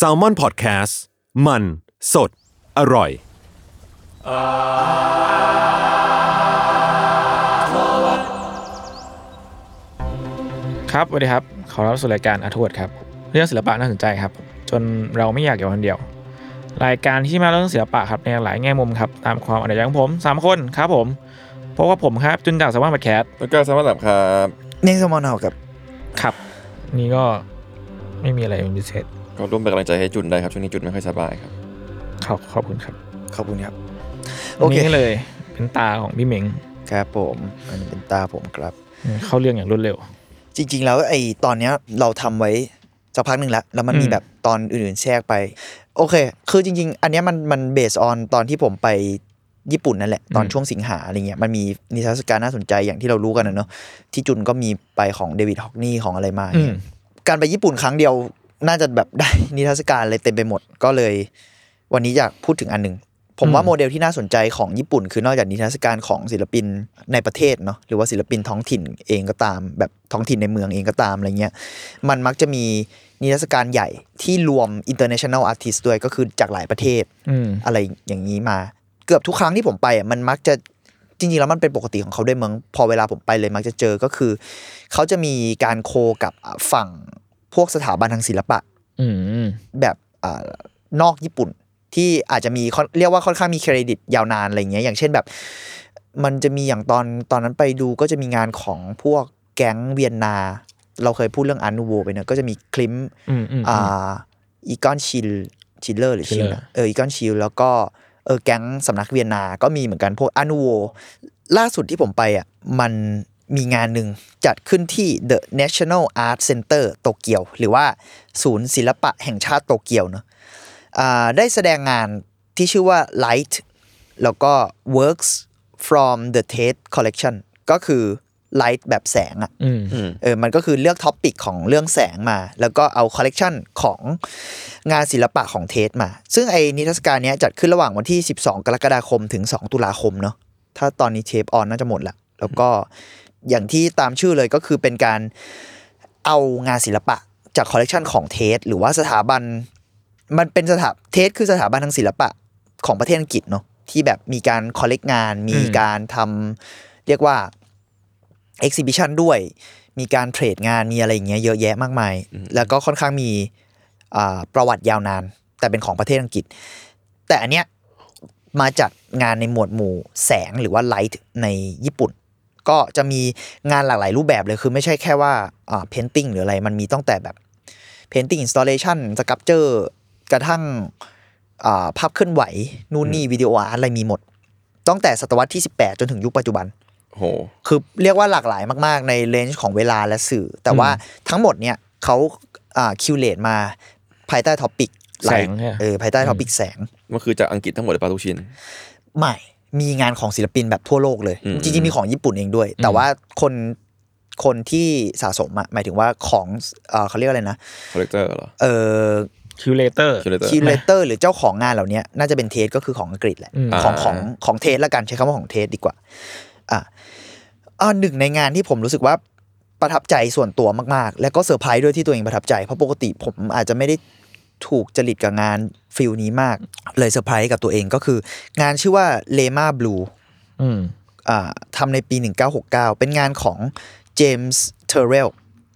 s a l ม o n PODCAST มัน สด อร่อย ครับสวัสดีครับ ขอรับสู่รายการอาทวดครับ เรื่องศิลปะน่าสนใจครับ จนเราไม่อยากอยู่คนเดียว รายการที่มาเรื่องศิลปะครับในหลายแง่มุมครับ ตามความอันใดของผมสามคนครับผมพบกับผมครับ จุนจากสวัสดิ์มาแคสแล้วก็สวัสดีครับ เน่งสมอนเฮากับ ครับ นี่ก็ ไม่มีอะไรเป็นพิเศษ ก็ร่วมเป็นกำลังใจให้จุนได้ครับช่วงนี้จุนไม่ค่อยสบายครับขอบขอบคุณครับขอบคุณครับ โอวันเค นี้เลยเป็นตาของพี่เหมงครับผมอันนี้เป็นตาผมครับ เข้าเรื่องอย่างรวดเร็ว จริง ๆ แล้วไอ้ตอนเนี้ยเราทำไว้สักพักหนึ่งแล้วแล้วมันมีอืมแบบตอนอื่นๆแทรกไป โอเค คือจริง ๆ อันเนี้ยมันมันเบสออนตอนที่ผมไปญี่ปุ่นนั่นแหละ ตอนช่วงสิงหาอะไรเงี้ยมันมีนิทรรศการน่าสนใจอย่างที่เรารู้กันนะเนอะที่จุนก็มีไปของเดวิดฮอกนี่ของอะไรมาอืม การไปญี่ปุ่นครั้งเดียวน่าจะแบบได้นิทรรศการอะไรเต็มไปหมดก็เลย วันนี้อยากพูดถึงอันหนึ่งผมว่าอืมโมเดลที่น่าสนใจของญี่ปุ่น คือนอกจากนิทรรศการของศิลปินในประเทศเนาะหรือว่าศิลปินท้องถิ่นเองก็ตาม แบบท้องถิ่นในเมืองเองก็ตามอะไรเงี้ยมันมักจะมีนิทรรศการใหญ่ที่รวม international artist ด้วยก็คือจากหลายประเทศอืมอะไรอย่างนี้มา เกือบทุกครั้งที่ผมไปอะมันมักจะจริงๆแล้วมันเป็นปกติของเขาด้วยเมืองพอเวลาผมไปเลยมักจะเจอก็คือ เขาจะมีการโคกับอะฝั่งพ วกสถาบันทางศิลปะอืมแบบอานอกญี่ปุ่น ที่อาจจะมีค่อนเรียกว่าค่อนข้างมีเครดิตยาวนานอะไรเงี้ยอย่างเช่นแบบ มันจะมีอย่างตอนตอนนั้นไปดูก็จะมีงานของพวกแก๊งเวียนนา เราเคยพูดเรื่องอานูโวไปเนอะก็จะมีคลิมอืมอืมอ่าอีกอนชิลชิลเลอร์หรือชิล Schiller เอออีกอนชิลแล้วก็เออแก๊งสำนักเวียนนา ก็มีเหมือนกันพวกอานูโวล่าสุดที่ผมไปอะมัน มีงานหนึ่งจัดขึ้นที่ The National Art Center โตเกียว หรือว่าศูนย์ศิลปะแห่งชาติโตเกียวเนอะอ่าได้แสดงงานที่ชื่อว่า Light แล้วก็ Works from the Tate Collection ก็คือ Light แบบแสงอะอืมเออมันก็คือเลือก topic ของเรื่องแสงมา แล้วก็เอาคอลเลกชันของงานศิลปะของ Tate มา ซึ่งไอ้นิทรรศการเนี้ยจัดขึ้นระหว่างวันที่ 12 กรกฎาคมถึง 2 ตุลาคมเนาะถ้าตอนนี้เทป on น่าจะหมดละแล้วก็ อย่างที่ตามชื่อเลยก็คือเป็นการเอางานศิลปะจากคอลเลกชันของ Tate หรือว่าสถาบัน มันเป็นสถา Tate คือสถาบันทางศิลปะของประเทศอังกฤษเนาะที่แบบมีการคอลเลกงาน มีการทำเรียกว่า exhibition ด้วย มีการเทรดงานมีอะไรอย่างเงี้ยเยอะแยะมากมาย แล้วก็ค่อนข้างมีอ่าประวัติยาวนาน แต่เป็นของประเทศอังกฤษ แต่อันเนี้ยมาจากงานในหมวดหมู่แสงหรือว่าไลท์ในญี่ปุ่น ก็จะมีงานหลากหลายรูปแบบเลยคือไม่ใช่แค่ว่าอ่า painting หรืออะไรมันมีตั้งแต่แบบ painting installation sculpture กระทั่งอ่าภาพเคลื่อนไหว นู่นนี่ video art อะไรมีหมด ตั้งแต่ศตวรรษที่ 18 จนถึงยุคปัจจุบันโหคือเรียกว่าหลากหลายมากๆ ใน range ของเวลาและสื่อ แต่ว่าทั้งหมดเนี่ยเขาอ่า curate มาภายใต้ topic แสงเนี่ยเออภายใต้ topic แสง มันคือจากอังกฤษทั้งหมดเลยปะทุกชิ้น ไม่ มีงานของศิลปินแบบทั่วโลกเลยอืมจริงๆมีของญี่ปุ่นเองด้วย แต่ว่าคนคนที่สะสมอะหมายถึงว่าของเอ่อเขาเรียกอะไรนะคอลเลกเตอร์เหรอเออคิวเลเตอร์ curator คิวเลเตอร์หรือเจ้าของงานเหล่านี้น่าจะเป็น Tate ก็คือของอังกฤษแหละอืมของอ่าของของ Tate ละกันใช้คำว่าของ Tate ดีกว่า อ่าอ่าหนึ่งในงานที่ผมรู้สึกว่าประทับใจส่วนตัวมากๆ และก็เซอร์ไพรส์ด้วยที่ตัวเองประทับใจ เพราะปกติผมอาจจะไม่ได้ ถูกจริตกับงาน feel นี้มาก เลยเซอร์ไพรส์กับตัวเองก็คือ งานชื่อว่า Raemar Blue อืมอ่าทำในปี 1969 เป็นงานของเจมส์เทอร์เรล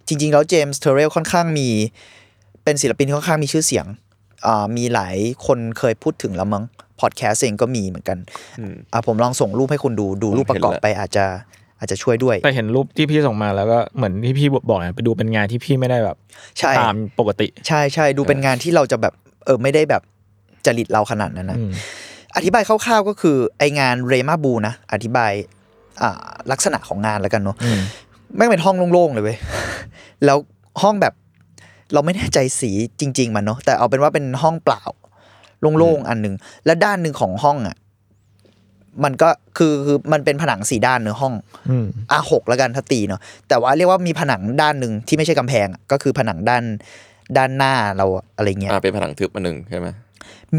จริง ๆ แล้วเจมส์เทอร์เรลค่อนข้างมี เป็นศิลปินที่ค่อนข้างมีชื่อเสียงอ่ามีหลายคนเคยพูดถึงแล้วมั้งพอดแคสต์เองก็มีเหมือนกันอ่าผมลองส่งรูปให้คุณดูดูรูปประกอบไปอาจจะ อาจจะช่วยด้วย แต่เห็นรูปที่พี่ส่งมาแล้วก็เหมือนที่พี่บอกนะไปดูเป็นงานที่พี่ไม่ได้แบบใช่ตามปกติ ใช่ใช่ดูเป็นงานที่เราจะแบบเออไม่ได้แบบจริตเราขนาดนั้นนะอืมอธิบายคร่าวๆก็คือไองานเรมาบูนะอธิบายอ่าลักษณะของงานแล้วกันเนาะอืมแม่งเป็นห้องโล่งๆเลยเว้ยแล้วห้องแบบเราไม่แน่ใจสีจริง ๆ มันเนาะแต่เอาเป็นว่าเป็นห้องเปล่าโล่งๆอันหนึ่งและด้านหนึ่งของห้องอะ มันก็คือคือมันเป็นผนังสีด้านเนื้อะห้องอืมอะหกแล้วกันถ้าตีเนาะแต่ว่าเรียกว่ามีผนังด้านหนึ่งที่ไม่ใช่กำแพงอะก็คือผนังด้านด้านหน้าเราอะอะไรเงี้ยอ่าเป็นผนังทึบอันหนึ่งใช่ไหม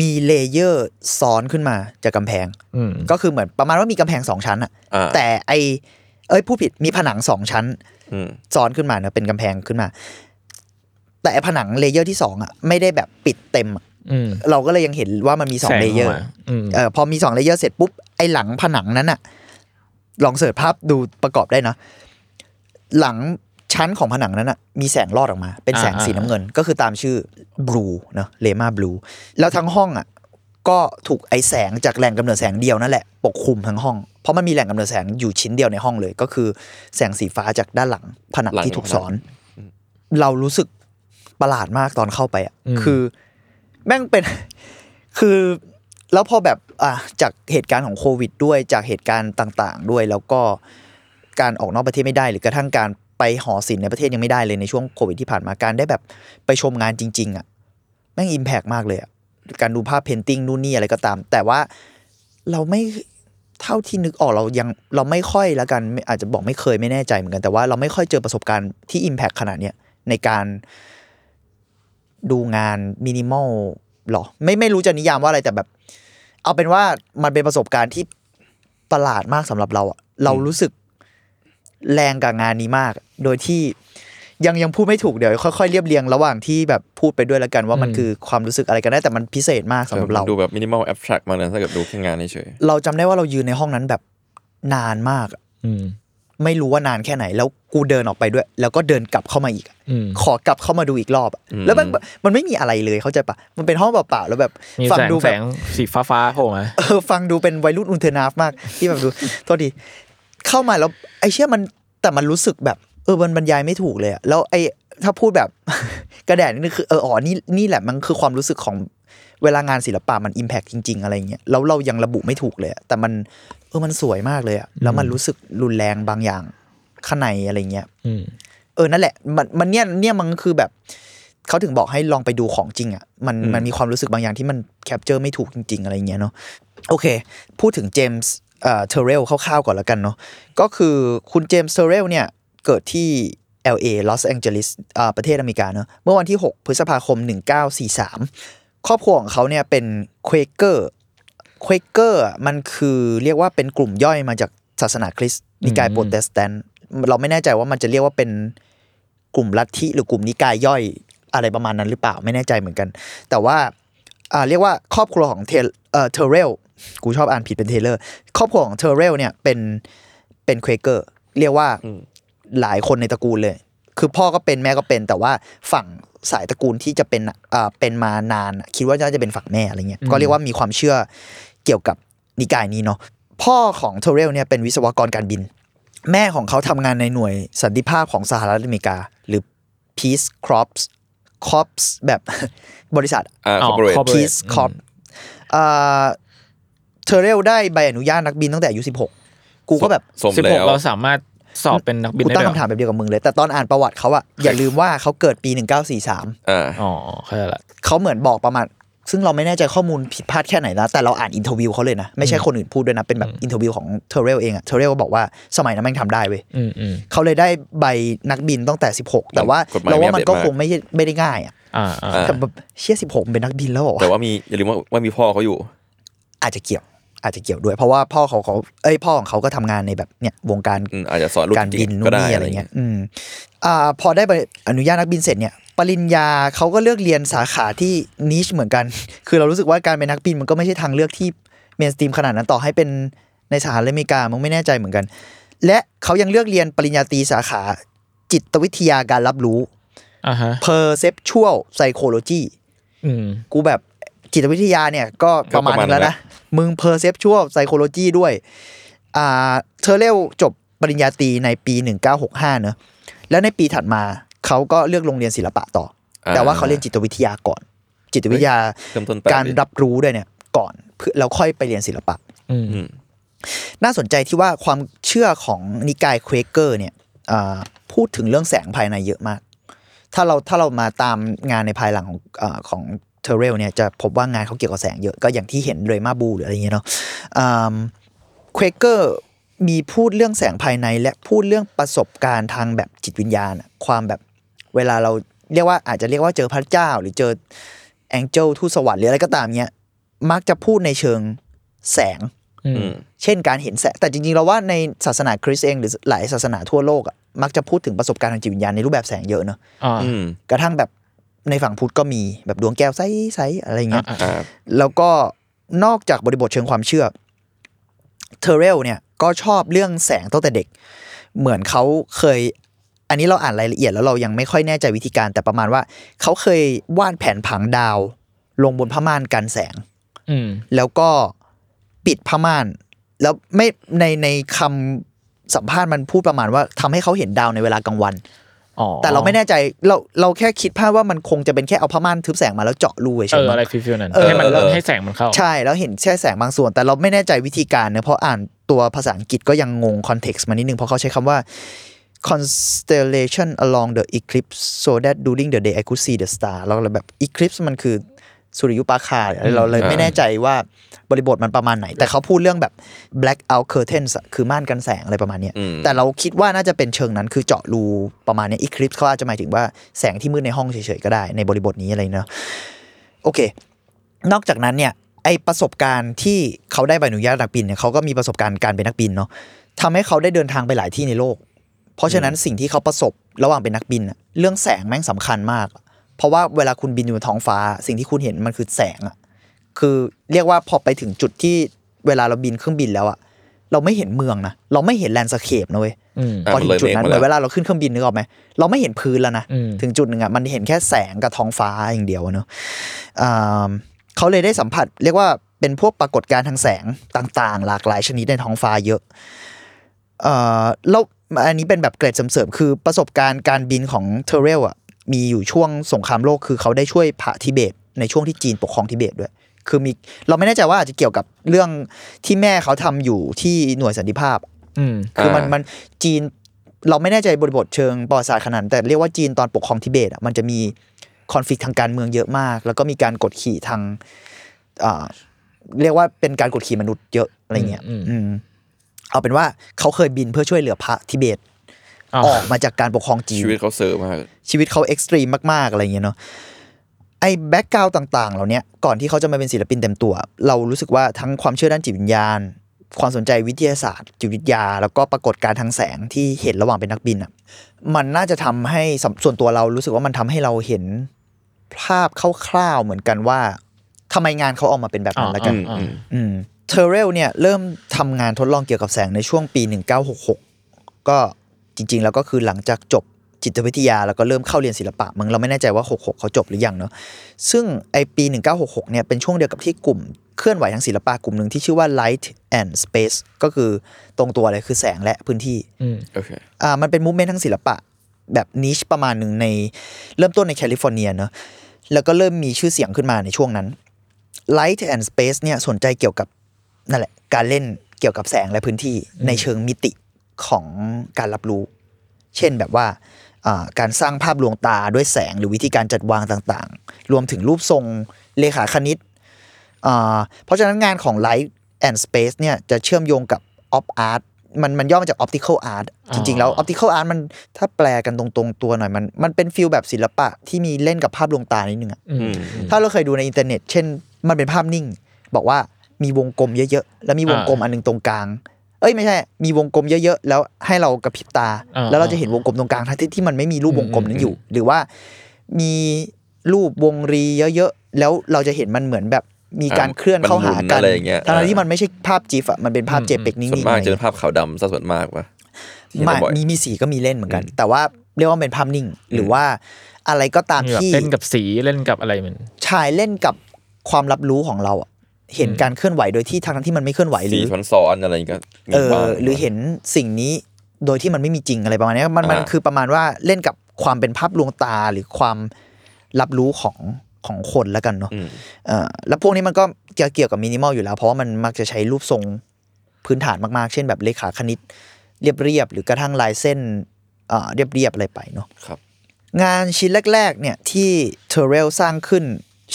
มี layer ซ้อนขึ้นมาจากกำแพงอืมก็คือเหมือนประมาณว่ามีกำแพงสองชั้นอะอ่าแต่ไอเอ้ยพูดผิดมีผนังสองชั้นอืมซ้อนขึ้นมาเนอะเป็นกำแพงขึ้นมา แต่ไอ้ผนัง layer ที่สองอะไม่ได้แบบปิดเต็มอะอืมเราก็เลยยังเห็นว่ามันมีสองแสง layer ออกมาอืมเออพอมีสอง layer เสร็จปุ๊บ ไอ้หลังผนังนั้นอะลอง search ภาพดูประกอบได้นะ หลังชั้นของผนังนั้นอะมีแสงลอดออกมา เป็นแสงสีน้ำเงิน ก็คือตามชื่อบลูเนอะเลมาบลูแล้วทั้งห้องอะก็ถูกไอแสงจากแหล่งกำเนิดแสงเดียวนั่นแหละปกคลุมทั้งห้อง เพราะมันมีแหล่งกำเนิดแสงอยู่ชิ้นเดียวในห้องเลย ก็คือแสงสีฟ้าจากด้านหลังผนังหลังที่ถูกผนังซ้อน เรารู้สึกประหลาดมากตอนเข้าไปอะคือ แม่งเป็น คือ แล้วพอแบบอะจากเหตุการณ์ของโควิด ด้วยจากเหตุการณ์ต่างๆ ด้วย แล้วก็การออกนอกประเทศไม่ได้ หรือกระทั่งการไปหอศิลป์ในประเทศยังไม่ได้เลยในช่วงโควิดที่ผ่านมาการได้แบบไปชมงานจริง ๆ อะแม่ง impact มากเลยอะการดูภาพ painting นู่นนี่อะไรก็ตาม แต่ว่าเราไม่เท่าที่นึกออกเรายังเราไม่ค่อยแล้วกันอาจจะบอกไม่เคยไม่แน่ใจเหมือนกันแต่ว่าเราไม่ค่อยเจอประสบการณ์ที่ impact ขนาดเนี้ยในการดูงานมินิมอลหรอ ไม่ไม่รู้จะนิยามว่าอะไรแต่แบบ เอาเป็นว่ามันเป็นประสบการณ์ที่ประหลาดมากสำหรับเราอะเรารู้สึกแรงกับงานนี้มาก โดยที่ยังยังพูดไม่ถูกเดี๋ยวค่อยๆเรียบเรียงระหว่างที่แบบพูดไปด้วยแล้วกันว่ามันอืมคือความรู้สึกอะไรกันได้แต่มันพิเศษมากสำหรับเราดูแบบมินิมอลแอบสแตรกมากเลยถ้าเกิดดูแค่งานเฉยเราจำได้ว่าเรายืนในห้องนั้นแบบนานมากอะอืม ไม่รู้ว่านานแค่ไหน แล้วกูเดินออกไปด้วย แล้วก็เดินกลับเข้ามาอีกอะอืมขอกลับเข้ามาดูอีกรอบอะแล้วมันมันไม่มีอะไรเลยเข้าใจปะมันเป็นห้องเปล่าๆแล้วแบบมีฟัแสงดูแสแบบงสีฟ้าฟ้าๆโผล่มาเออฟังดูเป็นวัยรุ่นอุนเทอร์นาฟมาก ที่แบบดูโทษทีเข้ามาแล้วไอ้เชี่ยมันแต่มันรู้สึกแบบเออมันบรรยายไม่ถูกเลยอะแล้วไอ้ถ้าพูดแบบกระแดดนี่คือเอออ๋อนี่นี่แหละมันคือความรู้สึกของเวลางานศิลปะมันอิมแพกจริง ๆ อะไรเงี้ยแล้วเรายังระบุไม่ถูกเลยอะแต่มันเออมันสวยมากเลยอะแล้วมันรู้สึกรุนแรงบางอย่างข้างในอะไรเงี้ยอืมเออนั่นแหละ มันมันเนี่ยเนี่ยมันคือแบบเขาถึงบอกให้ลองไปดูของจริงอะมันมันมีความรู้สึกบางอย่างที่มัน capture ไม่ถูกจริง ๆ อะไรเงี้ยเนาะโอเค พูดถึงเจมส์เอ่อเทเรลคร่าวๆก่อนแล้วกันเนาะก็คือคุณเจมส์เทเรลเนี่ยเกิดที่ LA ลอสแองเจลิสอ่าประเทศอเมริกาเนาะเมื่อวันที่ 6 พฤษภาคม 1943 ครอบครัวของเขาเนี่ยเป็น Quaker Quaker มันคือเรียกว่าเป็นกลุ่มย่อยมาจากศาสนาคริสต์นิกายอืมโปรเตสแตนต์เราไม่แน่ใจว่ามันจะเรียกว่าเป็นกลุ่มลัทธิหรือกลุ่มนิกายย่อยอะไรประมาณนั้นหรือเปล่าไม่แน่ใจเหมือนกัน แต่ว่าอ่าเรียกว่าครอบครัวของเทเอ่อเทเรลกูชอบอ่านผิดเป็นเทเลอร์ ครอบครัวของเทเรลเนี่ยเป็นเป็น Quaker เรียกว่าหลายคนในตระกูลเลย คือพ่อก็เป็นแม่ก็เป็น แต่ว่าฝั่งสายตระกูลที่จะเป็นอ่าเป็นมานาน คิดว่าน่าจะเป็นฝั่งแม่อะไรเงี้ยก็เรียกว่ามีความเชื่อ เกี่ยวกับนิกายนี้เนาะพ่อของเทเรลเนี่ยเป็นวิศวกรการบิน แม่ของเขาทำงานในหน่วยสันติภาพของสหรัฐอเมริกา หรือ Peace Corps Corps แบบบริษัทๆอ่าอ๋คออร์ปอเรท corporate Peace Corps อ่าเทเรลได้ใบอนุญาตนักบินตั้งแต่อายุ 16 กูก็แบบสมสิบหแล้กวเราสามารถสอบเป็นนักบินกูได้ตั้งด้วยคำถามแบบเดียวกับมึงเลย แต่ตอนอ่านประวัติเขาอะอย่าลืมว่าเขาเกิดปี 1943อ่าอ๋อเข้าใจละเขาเหมือนบอกประมาณ ซึ่งเราไม่แน่ใจข้อมูลผิดพลาดแค่ไหนนะแต่เราอ่าน interview เขาเลยนะ ไม่ใช่คนอื่นพูดด้วยนะ เป็นแบบ interview ของเทเรลเองอะเทเรลก็บอกว่าสมัยนั้นแม่งทำได้เว้ยอืมอืมเขาเลยได้ใบนักบินตั้งแต่ 16 แต่่ากฎหมายเราว่ามันก็ไม่อัปเดตมากคงไม่ใช่ไม่ได้ง่ายอะอ่าอ่าอ่าแต่แบบเชี่ย16เป็นนักบินแล้วเหรอวะแต่วว่ามีอย่าลืมว่าว่ามีพ่อเขาอยู่ อาจจะเกี่ยว อาจจะเกี่ยวด้วย เพราะว่าพ่อเขาเขาเอ้ยพ่อของเขาก็ทำงานในแบบเนี่ยวงการอืมอาจจะสอนลูกการจบิรินนู่นนี่อะไรเงี้ยจริงๆก็ได้อะอะไรไรเงี้เงี้ยอืมอ่าพอได้ใบอนุญาตนักบินเสร็จเนี่ยปริญญาเขาก็เลือกเรียนสาขาที่นิชเหมือนกัน คือเรารู้สึกว่าการเป็นนักบินมันก็ไม่ใช่ทางเลือกที่เมนสตรีมขนาดนั้นต่อให้เป็นในสหรัฐอเมริกามึงไม่แน่ใจเหมือนกัน และเขายังเลือกเรียนปริญญาตรีสาขาจิตวิทยาการรับรู้อ่าฮะ perceptual psychology อืมกูแบบจิตวิทยาเนี่ยก็ประมาณนึงแล้วนะ มึง perceptual psychology ด้วยอ่าเธอเร็วจบปริญญาตรีในปี 1965เนอะแล้วในปีถัดมาเขาก็เลือกโรงเรียนศิลปะต่ออ่าแต่ว่าเขาเรียนจิตวิทยาก่อน จิตวิทยาเริ่มต้นแปลกการดีรับรู้ด้วยเนี่ย ก่อนเพื่อแล้วค่อยไปเรียนศิลปะอืมอืมน่าสนใจที่ว่าความเชื่อของนิกายเควเกอร์เนี่ยอ่าพูดถึงเรื่องแสงภายในเยอะมาก ถ้าเราถ้าเรามาตามงานในภายหลังของอาของ เทเรลเนี่ยจะพบว่างานเขาเกี่ยวกับแสงเยอะก็อย่างที่เห็นเลยมาบูหรืออะไรอย่างเงี้ยเนาะQuaker มีพูดเรื่องแสงภายในและพูดเรื่องประสบการณ์ทางแบบจิตวิญญาณอะความแบบเวลาเราเรียกว่าอาจจะเรียกว่าเจอพระเจ้า หรือเจอ angel ทูตสวรรค์หรืออะไรก็ตามเนี้ยมักจะพูดในเชิงแสงอืมมเช่นการเห็นแสงแต่จริงๆเราว่าในศาสนาคริสต์เองหรือหลายศาสนาทั่วโลกอะมักจะพูดถึงประสบการณ์ทางจิตวิญญาณในรูปแบบแสงเยอะเนอะอ่าอืมกระทั่งแบบ ในฝั่งพุทธก็มีแบบดวงแก้วใสๆอะไรเงี้ยอ่าอ่าแล้วก็นอกจากบริบทเชิงความเชื่อเทเรลเนี่ยก็ชอบเรื่องแสงตั้งแต่เด็ก เหมือนเขาเคย อันนี้เราอ่านรายละเอียดแล้วเรายังไม่ค่อยแน่ใจวิธีการแต่ประมาณว่า เขาเคยวาดแผนผังดาว ลงบนผ้าม่านกันแสงอืมแล้วก็ปิดผ้าม่าน แล้วไม่ในในคำสัมภาษณ์มันพูดประมาณว่าทำให้เขาเห็นดาวในเวลากลางวันอ๋อ แต่เราไม่แน่ใจเราเราแค่คิดภาพว่ามันคงจะเป็นแค่เอาผ้าม่านทึบแสงมาแล้วเจาะรูเฉเอยอๆอะไรมั้งฟิลๆนั้นเออให้มันเออให้แสงมันเข้า ใช่แล้วเห็นแค่แสงบางส่วน แต่เราไม่แน่ใจวิธีการเนอะเพราะอ่านตัวภาษาอังกฤษก็ยังงงคอนเท็กซ์มานิดนึงเพราะเขาใช้คำว่า constellation along the eclipse so that during the day I could see the star เราเลยแบบ eclipse มันคือสุริยุปราคาเราเลยไม่แน่ใจว่าบ ริบทมันประมาณไหน แต่เขาพูดเรื่องแบบ black out curtains อะคือม่านกันแสงอะไรประมาณเนี้ยอืมแต่เราคิดว่าน่าจะเป็นเชิงนั้นคือเจาะรูประมาณเนี้ย eclipse เขาอาจจะหมายถึงว่าแสงที่มืดในห้องเฉยๆก็ได้ในบริบทนี้อะไรเนาะโอเค นอกจากนั้นเนี่ยไอประสบการณ์ที่เขาได้ใบอนุญาตนักบินเนี่ยเขาก็มีประสบการณ์การเป็นนักบินเนาะทำให้เขาได้เดินทางไปหลายที่ในโลก เพราะฉะนั้นสิ่งที่เขาประสบระหว่างเป็นนักบินอะเรื่องแสงแม่งสำคัญมาก เพราะว่าเวลาคุณบินอยู่บนท้องฟ้า สิ่งที่คุณเห็นมันคือแสงอะ คือเรียกว่าพอไปถึงจุดที่เวลาเราบินเครื่องบินแล้วอะเราไม่เห็นเมืองนะเราไม่เห็น landscape นะเว้ยอืมอะพอถึงจุดนั้นมันเลยมือนเวลาเราขึ้นเครื่องบินนึกออกไหมเราไม่เห็นพื้นแล้วนะอืมถึงจุดหนึ่งอะมันเห็นแค่แสงกับท้องฟ้าอย่างเดียวอะเนอะอ่าเขาเลยได้สัมผัส เรียกว่าเป็นพวกปรากฏการณ์ทางแสงต่างๆ หลากหลายชนิดในท้องฟ้าเยอะเอ่อแล้วอันนี้เป็นแบบเกร็ดเสริมๆคือประสบการณ์การบินของเทเรลอะมีอยู่ช่วงสงครามโลกคือเขาได้ช่วยพระทิเบตในช่วงที่จีนปกครองทิเบตด้วย คือมีเราไม่แน่ใจว่าอาจจะเกี่ยวกับเรื่องที่แม่เขาทำอยู่ที่หน่วยสันติภาพ อืมคือมันอ่ามัมันจีนเราไม่แน่ใจบริบทเชิงประวัติศาสตร์ขนาดนั้นแต่เรียกว่าจีนตอนปกครองทิเบตอะมันจะมีคอนฟ lict ทางการเมืองเยอะมาก แล้วก็มีการกดขี่ทางอ่าเรียกว่าเป็นการกดขี่มนุษย์เยอะอะไรเงี้ยอืมอืมเอาเป็นว่าเขาเคยบินเพื่อช่วยเหลือพระทิเบตอ๋อออกมาจากการปกครองจีนชีวิตเขาเซอร์มากชีวิตเขา extremeมากๆอะไรเงี้ยเนาะ ไอ้ background ต่างๆ เหล่าเนี้ยก่อนที่เขาจะมาเป็นศิลปินเต็มตัว เรารู้สึกว่าทั้งความเชื่อด้านจิตวิญญาณ ความสนใจวิทยาศาสตร์ จิตวิทยา แล้วก็ปรากฏการณ์ทางแสงที่เห็นระหว่างเป็นนักบินอะมันน่าจะทำให้สำส่วนตัวเรารู้สึกว่ามันทำให้เราเห็นภาพคร่าวๆเหมือนกันว่าทำไมงานเขาออกมาเป็นแบบนั้นอ่าแล้วกันอ่าอืมอืมเทเรลเนี่ยเริ่มทำงานทดลองเกี่ยวกับแสงในช่วงปี 1966 ก็จริง ๆ แล้วก็คือหลังจากจบ จิตวิทยา แล้วก็เริ่มเข้าเรียนศิลปะมึงเราไม่แน่ใจว่า 66 เขาจบหรือยังเนาะซึ่งไอปี 1966 เนี่ยเป็นช่วงเดียวกับที่กลุ่มเคลื่อนไหวทางศิลปะกลุ่มหนึ่งที่ชื่อว่า Light and Space ก็คือตรงตัวเลยคือแสงและพื้นที่อืมโอเคอ่ามันเป็น movement ทางศิลปะแบบ niche ประมาณหนึ่งในเริ่มต้นในแคลิฟอร์เนียเนอะแล้วก็เริ่มมีชื่อเสียงขึ้นมาในช่วงนั้น Light and Space เนี่ยสนใจเกี่ยวกับนั่นแหละการเล่นเกี่ยวกับแสงและพื้นที่ในเชิงมิติของการรับรู้ เช่นแบบว่าอ่า การสร้างภาพลวงตาด้วยแสงหรือวิธีการจัดวางต่างๆ รวมถึงรูปทรงเลขาคณิตอ่าเพราะฉะนั้นงานของ Light and Space เนี่ยจะเชื่อมโยงกับ Op Art มันมันย่อมาจาก Optical Art จริง ๆ แล้ว Optical Art มันถ้าแปลกันตรงๆตัวหน่อยมันมันเป็นฟิลแบบศิลปะที่มีเล่นกับภาพลวงตานิดนึงอะอืมถ้าเราเคยดูในอินเทอร์เน็ต เช่น มันเป็นภาพนิ่ง บอกว่ามีวงกลมเยอะๆ แล้วมีวงกลมอันหนึงตรงกลาง เอ้ยไม่ใช่ มีวงกลมเยอะๆ แล้วให้เรากระพริบตาอ่าแล้วเราจะเห็นวงกลมตรงกลางทั้งที่ที่มันไม่มีรูปวงกลมนั้นอยู่ หรือว่ามีรูปวงรีเยอะๆ แล้วเราจะเห็นมันเหมือนแบบมีการเคลื่อนเข้าหากันมันหมุนอะไรอย่างเงี้ยทั้งๆที่มันไม่ใช่ภาพจีฟอะมันเป็นภาพเจเปกนิ่ส่วนงๆมากอะไรจะเป็นภาพขาวดำซะส่วนมากวะที่ไม่เราบ่อยมีมีสีก็มีเล่นเหมือนกัน แต่ว่าเรียกว่าเป็นภาพนิ่ง หรือว่าอะไรก็ตามมีแบบที่เล่นกับสีเล่นกับอะไรมันชายเล่นกับความรับรู้ของเราอะ เห็นการเคลื่อนไหวโดยที่ทางที่มันไม่เคลื่อนไหวหสีรือช้อนซ้อนอะไรก็มีเออบ้างหรือเห็นสิ่งนี้โดยที่มันไม่มีจริงอะไรประมาณเนี้ยมันมันอ่าคือประมาณว่าเล่นกับความเป็นภาพลวงตาหรือความรับรู้ของของคนแล้วกันเนาะอืมเออแล้วพวกนี้มันก็เกี่ยวเกี่ยวกับมินิมอลอยู่แล้ว เพราะว่ามันมักจะใช้รูปทรงพื้นฐานมากๆ เช่นแบบเลขาคณิต เรียบๆหรือกระทั่งลายเส้นเอ่อเรียบๆอะไรไปเนาะครับงานชิ้นแรก ๆ เนี่ยที่เทเรลสร้างขึ้น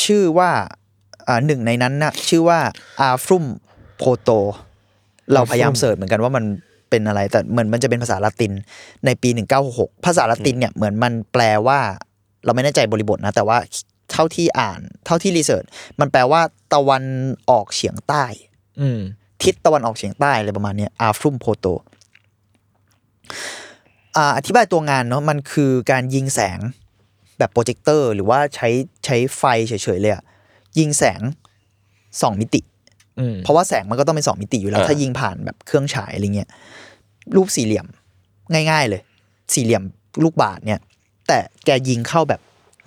ชื่อว่าอ่า หนึ่งในนั้นนะชื่อว่าอาฟรุมโพโต เราพยายามเสิร์ชเหมือนกันว่ามันเป็นอะไร แต่เหมือนมันจะเป็นภาษาละตินในปี 1966ภาษาละตินเนี่ยเหมือนมันแปลว่า เราไม่แน่ใจบริบทนะ แต่ว่าเท่าที่อ่าน เท่าที่รีเสิร์ชมันแปลว่าตะวันออกเฉียงใต้ อืมทิศตะวันออกเฉียงใต้อะไรประมาณเนี้อาฟรุมโพโตอ่าอธิบายตัวงานเนาะมันคือการยิงแสงแบบโปรเจคเตอร์ หรือว่าใช้ใช้ไฟเฉยๆเลยอะ ยิงแสงสองมิติอืมเพราะว่าแสงมันก็ต้องเป็นสองมิติอยู่แล้วอ่าถ้ายิงผ่านแบบเครื่องฉายอะไรเงี้ยรูปสี่เหลี่ยมง่าย ๆเลย สี่เหลี่ยมลูกบาศก์เนี่ย แต่แกยิงเข้าแบบ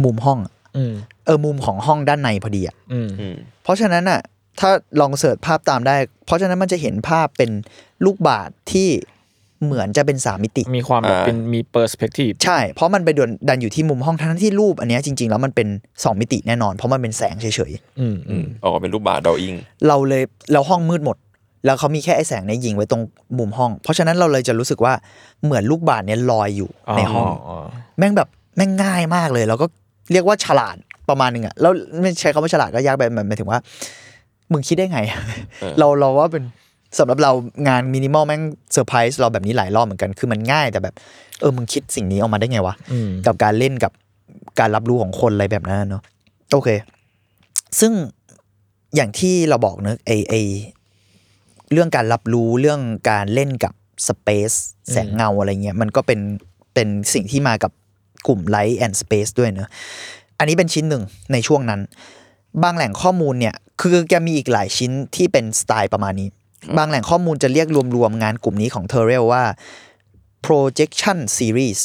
มุมห้องอะอืมเออมุมของห้องด้านในพอดีอะอืมอืมเพราะฉะนั้นอะถ้าลอง search ภาพตามได้ เพราะฉะนั้นมันจะเห็นภาพเป็นลูกบาศก์ที่ เหมือนจะเป็นสามมิติ มีความแบบอ่าเป็นมี perspective ใช่ เพราะมันไปดนดันอยู่ที่มุมห้องทั้งที่รูปอันเนี้ยจริง ๆ แล้วมันเป็นสองมิติแน่นอน เพราะมันเป็นแสงเฉยอืมอือืมมออกมาเป็นรูปบาทดออิงๆเราเลยเราห้องมืดหมด แล้วเขามีแค่ไอ้แสงเนี้ยยิงไว้ตรงมุมห้อง เพราะฉะนั้นเราเลยจะรู้สึกว่าเหมือนลูกบาศก์เนี้ยลอยอยู่ในห้อง แม่งแบบแม่งง่ายมากเลย แล้วก็เรียกว่าฉลาดประมาณหนึ่งอะแล้วไม่ใช้คำว่าฉลาดก็ยากไปหมายถึงว่า มึงคิดได้ไงเออเราเราว่าเป็น สำหรับเรางานมินิมอลแม่งเซอร์ไพรส์เราแบบนี้หลายรอบเหมือนกันคือมันง่ายแต่แบบ เออมึงคิดสิ่งนี้ออกมาได้ไงวะอืมกับการเล่นกับการรับรู้ของคนอะไรแบบนั้นเนาะโอเค ซึ่งอย่างที่เราบอกเนอะไอไอเรื่องการรับรู้เรื่องการเล่นกับสเปซแสงเงาอะไรเงี้ยมันก็เป็นเป็นสิ่งที่มากับกลุ่ม Light and Space ด้วยเนอะอันนี้เป็นชิ้นหนึ่งในช่วงนั้น บางแหล่งข้อมูลเนี่ย คือแกมีอีกหลายชิ้นที่เป็นสไตล์ประมาณนี้ บางแหล่งข้อมูลจะเรียกรวมๆงานกลุ่มนี้ของ t e r r e l ว่า projection series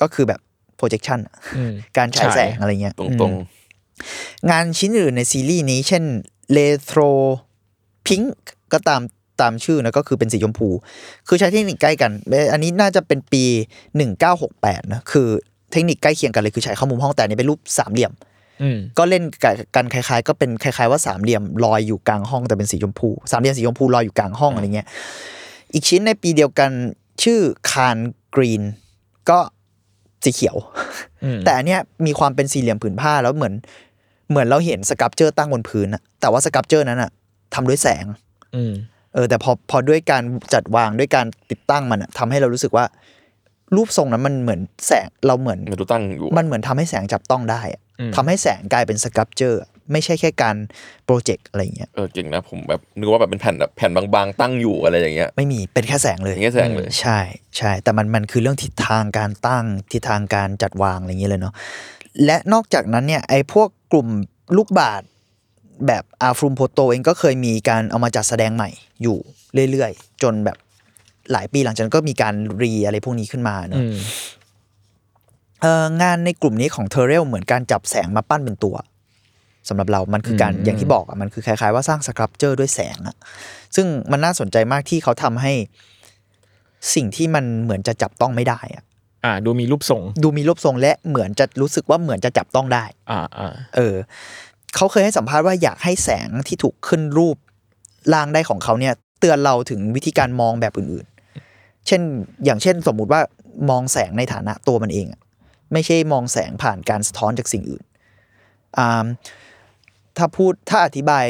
ก็คือแบบ projection อะอืมการฉายแสงฉายอะไรเงี้ยตรงอืตรงมงานชิ้นอื่นในซีรีส์นี้ เช่น retro pink ก็ตามตามชื่อนะก็คือเป็นสีชมพู คือใช้เทคนิคใกล้กันเอ่ออันนี้น่าจะเป็นปี 1968นะคือเทคนิคใกล้เคียงกันเลยคือใช้ข้อมุมห้องแต่อันนี้เป็นรูปสามเหลี่ยมอืม ก็เล่นกับกันคล้าย ๆ ก็เป็นคล้าย ๆ ว่าสามเหลี่ยมลอยอยู่กลางห้องแต่เป็นสีชมพูสามเหลี่ยมสีชมพูลอยอยู่กลางห้องอะไรเงี้ยอีกชิ้นในปีเดียวกันชื่อคานกรีนก็สีเขียวอืมแต่อันเนี้ยมีความเป็นสี่เหลี่ยมผืนผ้าแล้วเหมือน เหมือนเราเห็น sculpture ตั้งบนพื้นอะแต่ว่า sculpture นั้นอะทำด้วยแสงอืมเออแต่พอพอด้วยการจัดวางด้วยการติดตั้งมันอะทำให้เรารู้สึกว่า รูปทรงนั้นมันเหมือนแสงเราเหมือนมันดูตั้งอยู่มันเหมือนทำให้แสงจับต้องได้อะอืมทำให้แสงกลายเป็น sculpture ไม่ใช่แค่การ project อะไรอย่างเงี้ยเออเก่งนะผมแบบนึกว่าแบบเป็นแผ่นแบบแผ่นบางๆ ตั้งอยู่อะไรอย่างเงี้ยไม่มีเป็นแค่แสงเลยอย่างเงี้ยแสงเลยใช่ใช่แต่มันมันคือเรื่องทิศทางการตั้งทิศทางการจัดวางอะไรอย่างเงี้ยเลยเนาะและนอกจากนั้นเนี่ยไอ้พวกกลุ่มลูกบาศก์แบบอาฟรุมโพโตเองก็เคยมีการเอามาจัดแสดงใหม่อยู่เรื่อยๆ จนแบบ หลายปีหลังจากนั้นก็มีการรีอะไรพวกนี้ขึ้นมาเนาะอืมเอองานในกลุ่มนี้ของเทเรลเหมือนการจับแสงมาปั้นเป็นตัวสำหรับเรามันคือการอืมอย่างที่บอกอะมันคือคล้ายๆว่าสร้างสครับเจอร์ด้วยแสงอะซึ่งมันน่าสนใจมากที่เขาทำให้สิ่งที่มันเหมือนจะจับต้องไม่ได้อะอ่าดูมีรูปทรง ดูมีรูปทรงและเหมือนจะรู้สึกว่าเหมือนจะจับต้องได้ อ่าอ่าเออ เขาเคยให้สัมภาษณ์ว่าอยากให้แสงที่ถูกขึ้นรูปล่างได้ของเขาเนี่ย เตือนเราถึงวิธีการมองแบบอื่นๆ เช่นอย่างเช่นสมมุติว่ามองแสงในฐานะตัวมันเองอะไม่ใช่มองแสงผ่านการสะท้อนจากสิ่งอื่นอ่าถ้าพูดถ้าอธิบาย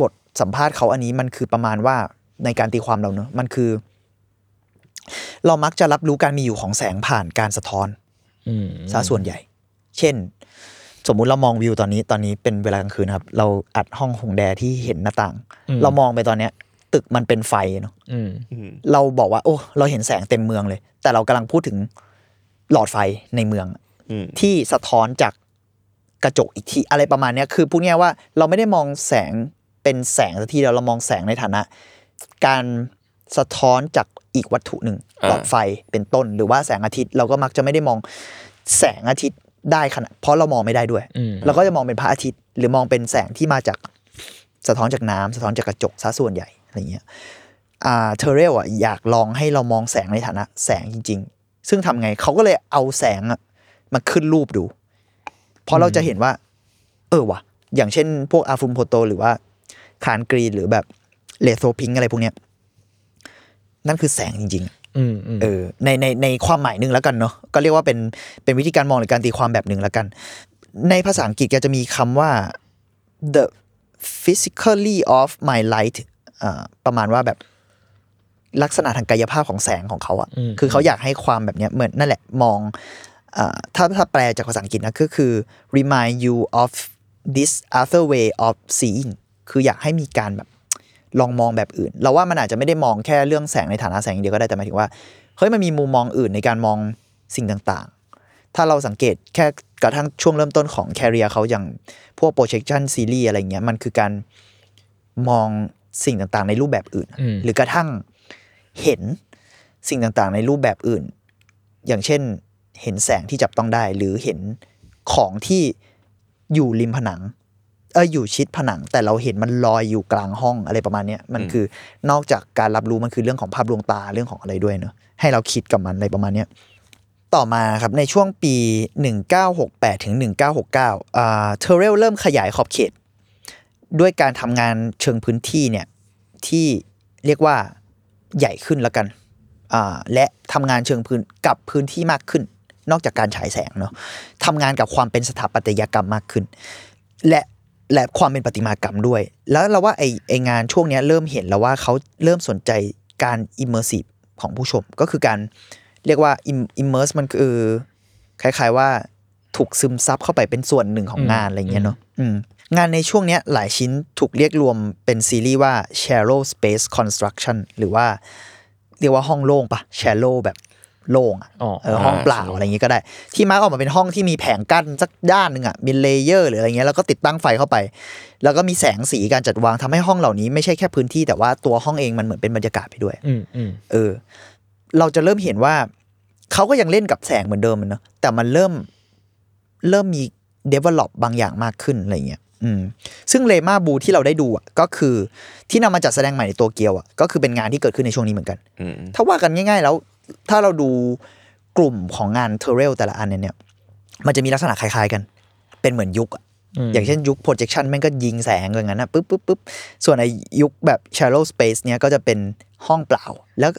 บทสัมภาษณ์เขาอันนี้มันคือประมาณว่าในการตีความเราเนอะมันคือ เรามักจะรับรู้การมีอยู่ของแสงผ่านการสะท้อนอืมซะส่วนใหญ่ เช่น สมมุติเรามองวิวตอนนี้ตอนนี้เป็นเวลากลางคืนครับ เราอัดห้องหงแดที่เห็นหน้าต่าง เรามองไปตอนเนี้ย ตึกมันเป็นไฟเนาะอืมอืมเราบอกว่า โอ้ เราเห็นแสงเต็มเมืองเลย แต่เรากำลังพูดถึงหลอดไฟในเมืองอืมที่สะท้อนจากกระจกอีกทีอะไรประมาณเนี้ยคือพูดง่ายๆว่าเราไม่ได้มองแสงเป็นแสงสักทีเดียวเรามองแสงในฐานะ การสะท้อนจากอีกวัตถุหนึ่งอ่าหลอดไฟเป็นต้น หรือว่าแสงอาทิตย์เราก็มักจะไม่ได้มองแสงอาทิตย์ได้ขนาดเพราะเรามองไม่ได้ด้วยอืมเราก็จะมองเป็นพระอาทิตย์ หรือมองเป็นแสงที่มาจากสะท้อนจากน้ำสะท้อนจากกระจกซะส่วนใหญ่ อะไรเงี้ยอ่าเทเรลอะอยากลองให้เรามองแสงในฐานะ แสงจริง ๆ ซึ่งทำไงเขาก็เลยเอาแสงอะมาขึ้นรูปดู เพราะเราจะเห็นว่า เออว่ะ อย่างเช่น พวกอาฟุมโพโตหรือว่าคานกรีนหรือแบบเลโซพิงอะไรพวกเนี้ยนั่นคือแสงจริงๆอืมอืมเออ ในในในความหมายหนึ่งแล้วกันเนาะ ก็เรียกว่าเป็นเป็นวิธีการมองหรือการตีความแบบหนึ่งแล้วกัน ในภาษาอังกฤษแกจะมีคำว่า the physically of my light อ่า ประมาณว่าแบบลักษณะทางกายภาพของแสงของเขาอะอืมคือเขาอยากให้ความแบบเนี้ยเหมือนนั่นแหละมองอ่าถ้าถ้าแปลจากภาษาอังกฤษนะก็คือ remind you of this other way of seeing คืออยากให้มีการแบบลองมองแบบอื่น เราว่ามันอาจจะไม่ได้มองแค่เรื่องแสงในฐานะแสงอย่างเดียวก็ได้แต่หมายถึงว่าเฮ้ยมันมีมุมมองอื่นในการมองสิ่งต่างๆ ถ้าเราสังเกตแค่กระทั่งช่วงเริ่มต้นของ career เขาอย่างพวก Projection Series อะไรเงี้ยมันคือการมอง สิ่งต่างๆ ในรูปแบบอื่นอืมหรือกระทั่งเห็นสิ่งต่างๆ ในรูปแบบอื่น อย่างเช่นเห็นแสงที่จับต้องได้ หรือเห็นของที่อยู่ริมผนัง เอออยู่ชิดผนัง แต่เราเห็นมันลอยอยู่กลางห้องอะไรประมาณเนี้ยมันคือนอกจากการรับรู้มันคือเรื่องของภาพลวงตาเรื่องของอะไรด้วยเนอะให้เราคิดกับมันอะไรประมาณเนี้ยต่อมาครับในช่วงปี 1968ถึง1969อ่าเทเรลเริ่มขยายขอบเขต ด้วยการทำงานเชิงพื้นที่เนี่ยที่เรียกว่าใหญ่ขึ้นแล้วกันและทำงานเชิงพื้นกับพื้นที่มากขึ้น นอกจากการฉายแสงเนาะทำงานกับความเป็นสถาปัตยกรรมมากขึ้น และและความเป็นประติมากรรมด้วย แล้วเราว่าไอไองานช่วงนี้เริ่มเห็นแล้วว่าเขาเริ่มสนใจการ immersive ของผู้ชม ก็คือการเรียกว่า immerse มันคือคล้าย ๆว่าถูกซึมซับเข้าไปเป็นส่วนหนึ่งของงานอะไรเงี้ยเนาะอืม งานในช่วงเนี้ยหลายชิ้นถูกเรียกรวมเป็นซีรีส์ว่า shallow space construction หรือว่าเรียกว่าห้องโล่งปะ shallow แบบโล่งอะอ๋อเออห้องเปล่า shallow อะไรอย่างงี้ก็ได้ ที่มาร์กออกมาเป็นห้องที่มีแผงกั้นสักด้านหนึ่งอะมี layer หรืออะไรเงี้ยแล้วก็ติดตั้งไฟเข้าไป แล้วก็มีแสงสีการจัดวางทำให้ห้องเหล่านี้ไม่ใช่แค่พื้นที่แต่ว่าตัวห้องเองมันเหมือนเป็นบรรยากาศไปด้วยอืมอืมเออ เราจะเริ่มเห็นว่าเขาก็ยังเล่นกับแสงเหมือนเดิมมันเนอะแต่มันเริ่มเริ่มมี develop บางอย่างมากขึ้นอะไรเงี้ย อืมซึ่งเลมาบูที่เราได้ดูอะก็คือที่นำมาจัดแสดงใหม่ในโตเกียวอะก็คือเป็นงานที่เกิดขึ้นในช่วงนี้เหมือนกันอืมถ้าว่ากันง่าย ๆ แล้ว ถ้าเราดูกลุ่มของงานเทเรลแต่ละอันเนี่ย มันจะมีลักษณะคล้าย ๆ กัน เป็นเหมือนยุคอะมอย่างเช่นยุค projection แม่งก็ยิงแสงอย่างนั้นนะปุ๊บปุ๊บปุ๊บส่วนไอยุคแบบ shallow space เนี้ยก็จะเป็นห้องเปล่า แล้ว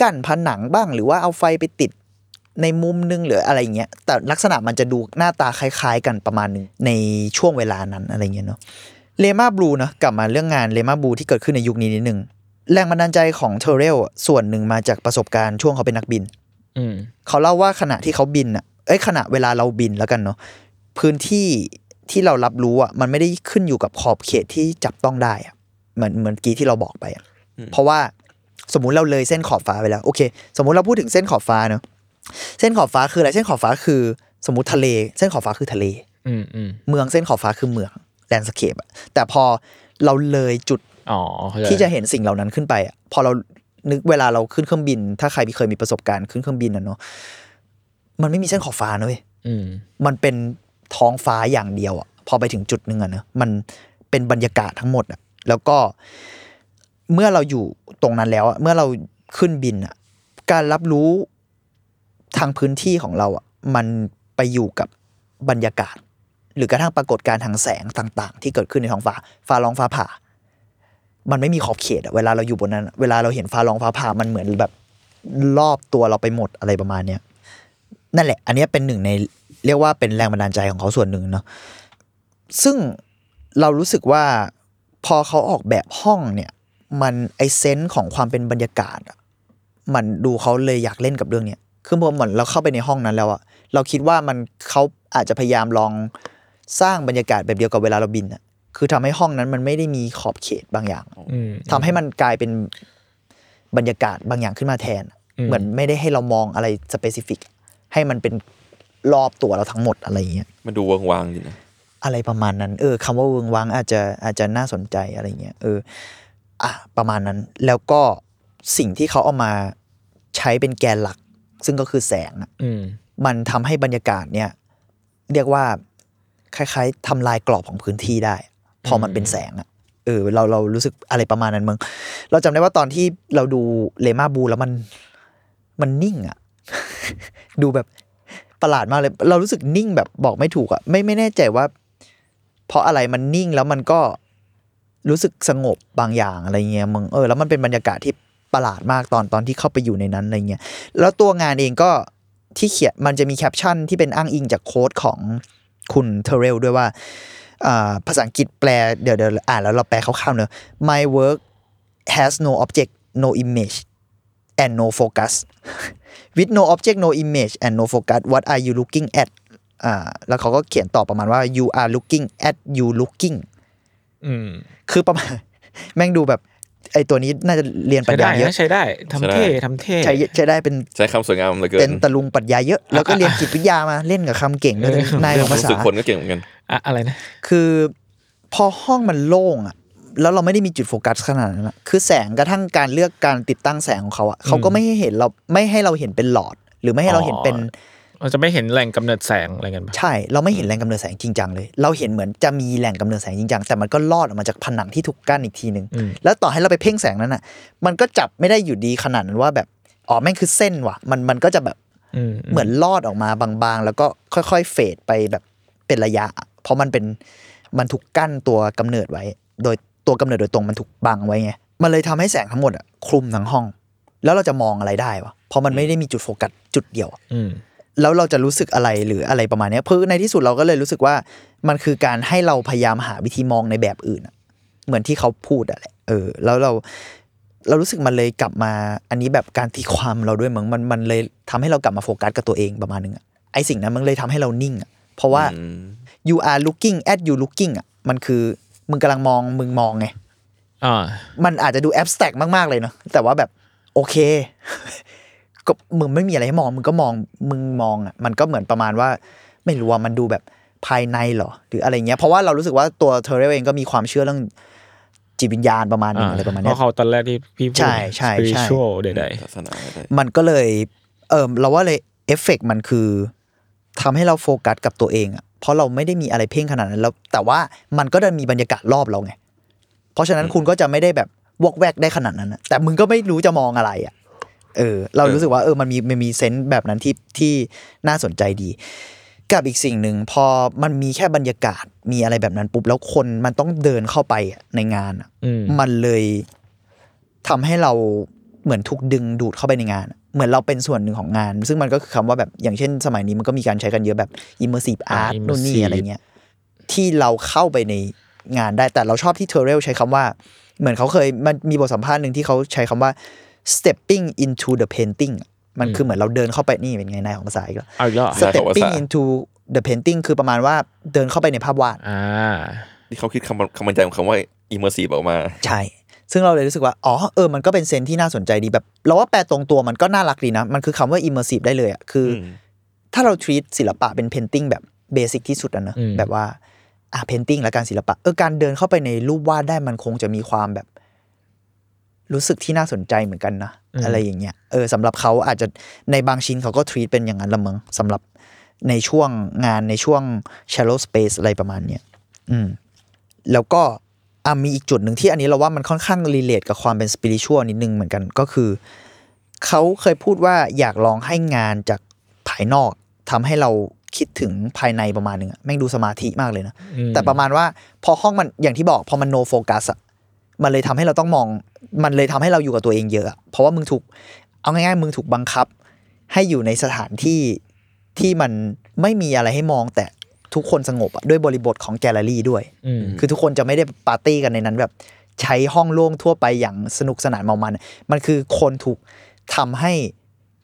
กั้นผนังบ้างหรือว่าเอาไฟไปติด ในมุมนึงหรืออะไรเงี้ยแต่ลักษณะมันจะดูหน้าตาคล้าย ๆ กันประมาณหนึงในช่วงเวลานั้นอะไรเงี้ยเนาะเลมาบลูนะกลับมาเรื่องงานเลมาบลูที่เกิดขึ้นในยุคนี้นิดนึงแรงบันดาลใจของเทเรลส่วนหนึ่งมาจากประสบการณ์ช่วงเขาเป็นนักบินอืมเขาเล่าว่าขณะที่เขาบินอะเอ้ยขณะเวลาเราบินแล้วกันเนาะพื้นที่ที่เรารับรู้อะมันไม่ได้ขึ้นอยู่กับขอบเขตที่จับต้องได้อะเหมือนเหมือนกี้ที่เราบอกไปอะเพราะว่าสมมุติเราเลยเส้นขอบฟ้าไปแล้วโอเค สมมุติเราพูดถึงเส้นขอบฟ้าเนาะ เส้นขอบฟ้าคืออะไรเส้นขอบฟ้าคือ สมมติทะเล เส้นขอบฟ้าคือทะเลอืมอืมเมืองเส้นขอบฟ้าคือเมืองแลนด์สเคปอะแต่พอเราเลยจุดอ๋อเข้าใจที่จะเห็นสิ่งเหล่านั้นขึ้นไปอะพอเรานึกเวลาเราขึ้นเครื่องบิน ถ้าใครเคยมีประสบการณ์ขึ้นเครื่องบินอะเนาะมันไม่มีเส้นขอบฟ้านะเว้ยอืมมันเป็นท้องฟ้าอย่างเดียวอะพอไปถึงจุดหนึ่งอะเนะมันเป็นบรรยากาศทั้งหมดอะแล้วก็เมื่อเราอยู่ตรงนั้นแล้วอะเมื่อเราขึ้นบินอะการรับรู้ ทางพื้นที่ของเราอะมันไปอยู่กับบรรยากาศ หรือกระทั่งปรากฏการณ์ทางแสงต่างๆ ที่เกิดขึ้นในท้องฟ้าฟ้าร้องฟ้าผ่า มันไม่มีขอบเขตเวลาเราอยู่บนนั้น เวลาเราเห็นฟ้าร้องฟ้าผ่ามันเหมือนแบบรอบตัวเราไปหมดอะไรประมาณเนี้ยนั่นแหละ อันนี้เป็นหนึ่งในเรียกว่าเป็นแรงบันดาลใจของเขาส่วนหนึ่งเนาะซึ่งเรารู้สึกว่าพอเขาออกแบบห้องเนี่ย มันไอเซนส์ของความเป็นบรรยากาศ มันดูเขาเลยอยากเล่นกับเรื่องเนี้ย คือพอเหมือนเราเข้าไปในห้องนั้นแล้วอะเราคิดว่ามันเขาอาจจะพยายามลองสร้างบรรยากาศแบบเดียวกับเวลาเราบินอะคือทำให้ห้องนั้นมันไม่ได้มีขอบเขตบางอย่างอืมทำให้มันกลายเป็นบรรยากาศบางอย่างขึ้นมาแทนอืมเหมือนไม่ได้ให้เรามองอะไรสเปซิฟิก ให้มันเป็นรอบตัวเราทั้งหมดอะไรอย่างเงี้ยมันดูเวิงวางอยู่นะอะไรประมาณนั้น เออคำว่าเวิงวังอาจจะอาจจะน่าสนใจอะไรเงี้ยเอออะประมาณนั้นแล้วก็สิ่งที่เขาเอามาใช้เป็นแกนหลัก ซึ่งก็คือแสงอะอืมมันทำให้บรรยากาศเนี่ย เรียกว่าคล้ายๆทำลายกรอบของพื้นที่ได้ พอมันเป็นแสงอะเออเราเรารู้สึกอะไรประมาณนั้นมึงเราจำได้ว่าตอนที่เราดูเลมาบูแล้วมันมันนิ่งอะดูแบบประหลาดมากเลย เรารู้สึกนิ่งแบบบอกไม่ถูกอะไม่ไม่แน่ใจว่า เพราะอะไรมันนิ่งแล้วมันก็รู้สึกสงบบางอย่างอะไรเงี้ยมึงเออแล้วมันเป็นบรรยากาศที่ ประหลาดมากตอนตอนที่เข้าไปอยู่ในนั้นอะไรเงี้ยแล้วตัวงานเองก็ที่เขียนมันจะมีแคปชั่นที่เป็นอ้างอิงจากโค้ดของคุณเทเรลด้วยว่าอ่าภาษาอังกฤษแปลเดี๋ยวเดี๋ยวอ่านแล้วเราแปลคร่าวๆเนอะ My work has no object no image and no focus with no object no image and no focus what are you looking at อ่าแล้วเขาก็เขียนต่อประมาณว่า you are looking at you looking อืมคือประมาณ แม่งดูแบบ ไอตัวนี้น่าจะเรียนปรัใช้ชได้ญาเยอะนะใช้ได้ทำเท่ทำเท่ใช้ใช้ได้เป็นใช้คำสวยงามเหลือเกิเป็นนตะลุงปรัชญาเยอะแล้วก็เรียนจิตวิทยามาเล่นกับคำเก่งด้วยนายของภารู้ษาสึกคนก็เก่งเหมือนกันอะอะไรนะคือพอห้องมันโล่งอะแล้วเราไม่ได้มีจุดโฟกัสขนาดนั้นอะคือแสงกระทั่งการเลือกการติดตั้งแสงของเขาอะเขาก็ไม่ให้เห็นเราไม่ให้เราเห็นเป็นหลอด หรือไม่ให้เราเห็นเป็น เราจะไม่เห็นแหล่งกำเนิดแสงอะไรกันปะใช่ เราไม่เห็นแรงกำเนิดแสงจริงจังเลย เราเห็นเหมือนจะมีแหล่งกำเนิดแสงจริงจังแต่มันก็ลอดออกมาจากผนังที่ถูกกั้นอีกทีหนึ่งอืมแล้วต่อให้เราไปเพ่งแสงนั้นอะ มันก็จับไม่ได้อยู่ดีขนาดนั้นว่าแบบอ๋อแม่งคือเส้นว่ะ มันมันก็จะแบบอืมเหมือนลอดออกมาบางๆ แล้วก็ค่อยๆเฟดไปแบบเป็นระยะ เพราะมันเป็นมันถูกกั้นตัวกำเนิดไว้ โดยตัวกำเนิดโดยตรงมันถูกบังไว้ไงมันเลยทำให้แสงทั้งหมดอะคลุมทั้งห้อง แล้วเราจะมองอะไรได้วะเพราะมันไม่ได้มีจุดโฟกัสจุดเดียวอะอืม แล้วเราจะรู้สึกอะไรหรืออะไรประมาณเนี้ยเพื่อในที่สุดเราก็เลยรู้สึกว่ามันคือการให้เราพยายามหาวิธีมองในแบบอื่นอะเหมือนที่เขาพูดอะแหละเออ แล้วเราเรารู้สึกมันเลยกลับมา อันนี้แบบการตีความเราด้วยมั้งมันมันเลยทำให้เรากลับมาโฟกัสกับตัวเองประมาณนึงอะไอสิ่งนั้นมันเลยทำให้เรานิ่งอะเพราะว่าอืม you are looking at you looking อะมันคือมึงกำลังมองมึงมองไงอ่ามันอาจจะดูแอบสแต็กมากๆเลยเนาะแต่ว่าแบบโอเค ก็มึงไม่มีอะไรให้มองมึงก็มองมึงมองอะมันก็เหมือนประมาณว่า ไม่รู้ว่ามันดูแบบภายในเหรอ หรืออะไรเงี้ยเพราะว่าเรารู้สึกว่าตัวเทเรลเองก็มีความเชื่อเรื่องจิตวิญญาณประมาณหนึงอะไรประมาณเพเนี้ยราะเขาตอนแรกที่พี่พูดใช่ใช่ใช่ spiritual ใดศาสนาอะไรมันก็เลยเออเราว่าเลยเอฟเฟกต์มันคือทำให้เราโฟกัสกับตัวเองอะเพราะเราไม่ได้มีอะไรเพ่งขนาดนั้นแล้วแต่ว่ามันก็จะมีบรรยากาศรอบเราไง เพราะฉะนั้นคุณก็จะไม่ได้แบบวอกแวกได้ขนาดนั้นนะแต่มึงก็ไม่รู้จะมองอะไรอะ เออ เรารู้สึกว่าเออมันมีมันมี sense แบบนั้นที่ที่น่าสนใจดี กับอีกสิ่งหนึ่งพอมันมีแค่บรรยากาศมีอะไรแบบนั้นปุ๊บแล้วคนมันต้องเดินเข้าไปอะในงานอะๆอืมมันเลยทำให้เราเหมือนถูกดึงดูดเข้าไปในงาน เหมือนเราเป็นส่วนหนึ่งของงาน ซึ่งมันก็คือคำว่าแบบอย่างเช่น สมัยนี้มันก็มีการใช้กันเยอะแบบ immersive อ่า art นู่นนี่ immersive อะไรเงี้ยที่เราเข้าไปในงานได้แต่เราชอบที่เทเรลใช้คำว่า เหมือนเขาเคยมันมีบทสัมภาษณ์หนึ่งที่เขาใช้คำว่า stepping into the painting อะมันคือเหมือนเราเดินเข้าไปนี่เป็นไงนายของภาษาอีกแล้ว เอาอีกแล้วเหรอ stepping into the painting คือประมาณว่าเดินเข้าไปในภาพวาด อ่า ที่เขาคิดคำคำบรรยายของคำว่า immersive ออกมา ใช่ ซึ่งเราเลยรู้สึกว่า อ๋อ เออ มันก็เป็นเซนส์ที่น่าสนใจดีแบบ เราว่าแปลตรงตัวมันก็น่ารักดีนะ มันคือคำว่า immersive ได้เลยอะคืออม ถ้าเรา treat ศิลปะเป็น painting แบบเบสิกที่สุดอะเนอะอืม แบบว่า อะ painting และการศิลปะ เออ การเดินเข้าไปในรูปวาดได้มันคงจะมีความแบบ รู้สึกที่น่าสนใจเหมือนกันนะอะไรอย่างเงี้ยเออสำหรับเขาอาจจะในบางชิ้นเขาก็ treat เป็นอย่างนั้นละมั้งสำหรับในช่วงงานในช่วง shallow space อะไรประมาณเนี้ยอืมแล้วก็อะมีอีกจุดหนึ่งที่อันนี้เราว่ามันค่อนข้างรีเลทกับความเป็นสปิริชวลนิดนึงเหมือนกันก็คือ เขาเคยพูดว่าอยากลองให้งานจากภายนอกทำให้เราคิดถึงภายในประมาณหนึงอะแม่งดูสมาธิมากเลยนะอืมแต่ประมาณว่าพอห้องมันอย่างที่บอกพอมันโนโฟกัสอะ มันเลยทำให้เราต้องมอง มันเลยทำให้เราอยู่กับตัวเองเยอะอะ เพราะว่ามึงถูก เอาง่ายๆ มึงถูกบังคับ ให้อยู่ในสถานที่ที่มันไม่มีอะไรให้มองแต่ทุกคนสงบอะด้วยบริบทของแกลเลอรี่ด้วยอืมคือทุกคนจะไม่ได้ปาร์ตี้กันในนั้นแบบ ใช้ห้องโล่งทั่วไปอย่างสนุกสนานเมามัน มันคือคนถูกทำให้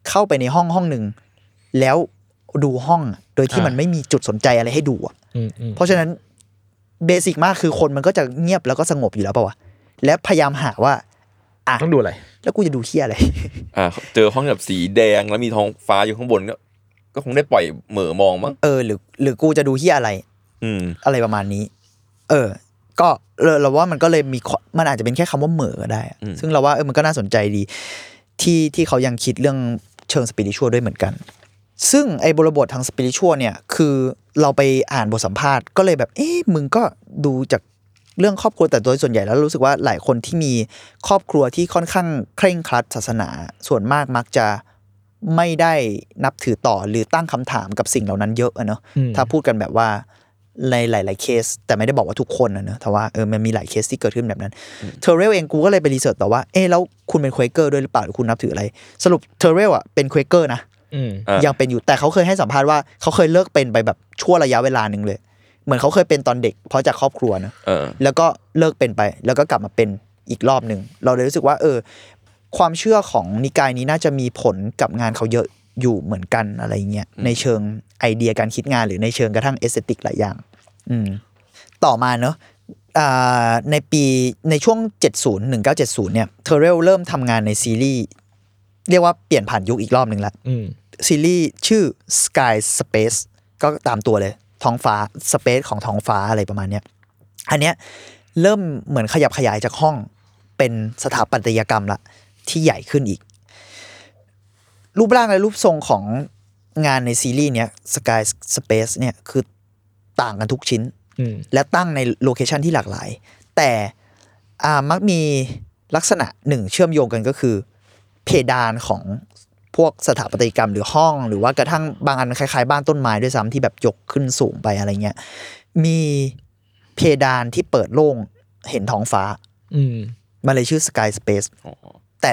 เข้าไปในห้องห้องหนึ่งแล้วดูห้องอะโดยที่อ่ามัมันไม่มีจุดสนใจอะไรให้ดูอะอืมอืมเพราะฉะนั้นเบสิกมากคือคนมันก็จะเงียบแล้วก็สงบอยู่แล้วป่าวะ และพยายามหาว่าอะต้องดูอะไร แล้วกูจะดูเที่ยอะไรอ่าเจอห้องแบบสีแดงแล้วมีท้องฟ้าอยู่ข้างบนก็ก็คงได้ปล่อยเหม่อมองมั้งเออหรือ หรือกูจะดูเที่ยอะไร อืม อะไรประมาณนี้ เออ ก็เราเราว่ามันก็เลยมีข้อมันอาจจะเป็นแค่คำว่าเหม่อก็ได้อะอืมซึ่งเราว่าเออมันก็น่าสนใจดี ที่ที่เขายังคิดเรื่องเชิงสปิริชวลด้วยเหมือนกัน ซึ่งไอ้บริบททางสปิริชวลเนี่ย คือเราไปอ่านบทสัมภาษณ์ก็เลยแบบ เอ๊ะมึงก็ดูจาก เรื่องครอบครัวแต่โดยส่วนใหญ่แล้วรู้สึกว่าหลายคนที่มีครอบครัวที่ค่อนข้างเคร่งครัดศาสนา ส่วนมากมักจะไม่ได้นับถือต่อหรือตั้งคำถามกับสิ่งเหล่านั้นเยอะอะเนาะอืมถ้าพูดกันแบบว่าในหลาย ๆ เคส แต่ไม่ได้บอกว่าทุกคนนะเนอะแต่ว่าเออมันมีหลายเคสที่เกิดขึ้นแบบนั้นเทเรลเองกูก็เลยไป research ต่อว่าเออแล้วคุณเป็น Quaker ด้วยหรือเปล่าหรือคุณนับถืออะไร สรุปเทเรลอะเป็น Quaker นะอืมอะยังเป็นอยู่แต่เขาเคยให้สัมภาษณ์ว่าเขาเคยเลิกเป็นไปแบบชั่วระยะเวลาหนึ่งเลย เหมือนเขาเคยเป็นตอนเด็ก เพราะจากครอบครัวนะเออ แล้วก็เลิกเป็นไป แล้วก็กลับมาเป็นอีกรอบหนึ่งเราเลยรู้สึกว่า เออ ความเชื่อของนิกายนี้น่าจะมีผลกับงานเขาเยอะอยู่เหมือนกันอะไรเงี้ยในเชิงไอเดียการคิดงานหรือในเชิงกระทั่ง aesthetic หลายอย่าง อืม ต่อมาเนอะอ่าในปีในช่วง 70 1970 เนี่ยเทเรลเริ่มทำงานในซีรีส์ เรียกว่าเปลี่ยนผ่านยุคอีกรอบหนึ่งละอืมซีรีส์ชื่อ Sky Space ก็ตามตัวเลย ท้องฟ้า Space ของท้องฟ้าอะไรประมาณเนี้ยอันเนี้ยเริ่มเหมือนขยับขยายจากห้องเป็นสถาปัตยกรรมละที่ใหญ่ขึ้นอีก รูปร่างและรูปทรงของงานในซีรีส์เนี้ย Sky Space เนี่ยคือต่างกันทุกชิ้นอืมและตั้งในโลเคชันที่หลากหลาย แต่อ่ามักมีลักษณะหนึ่งเชื่อมโยงกันก็คือ เพดานของ พวกสถาปัตยกรรมหรือห้อง หรือว่ากระทั่งบางอันคล้ายๆ บ้านต้นไม้ด้วยซ้ำที่แบบยกขึ้นสูงไปอะไรเงี้ยมีเพดานที่เปิดโล่งเห็นท้องฟ้า อืมมันเลยชื่อ Sky Space อ๋อแต่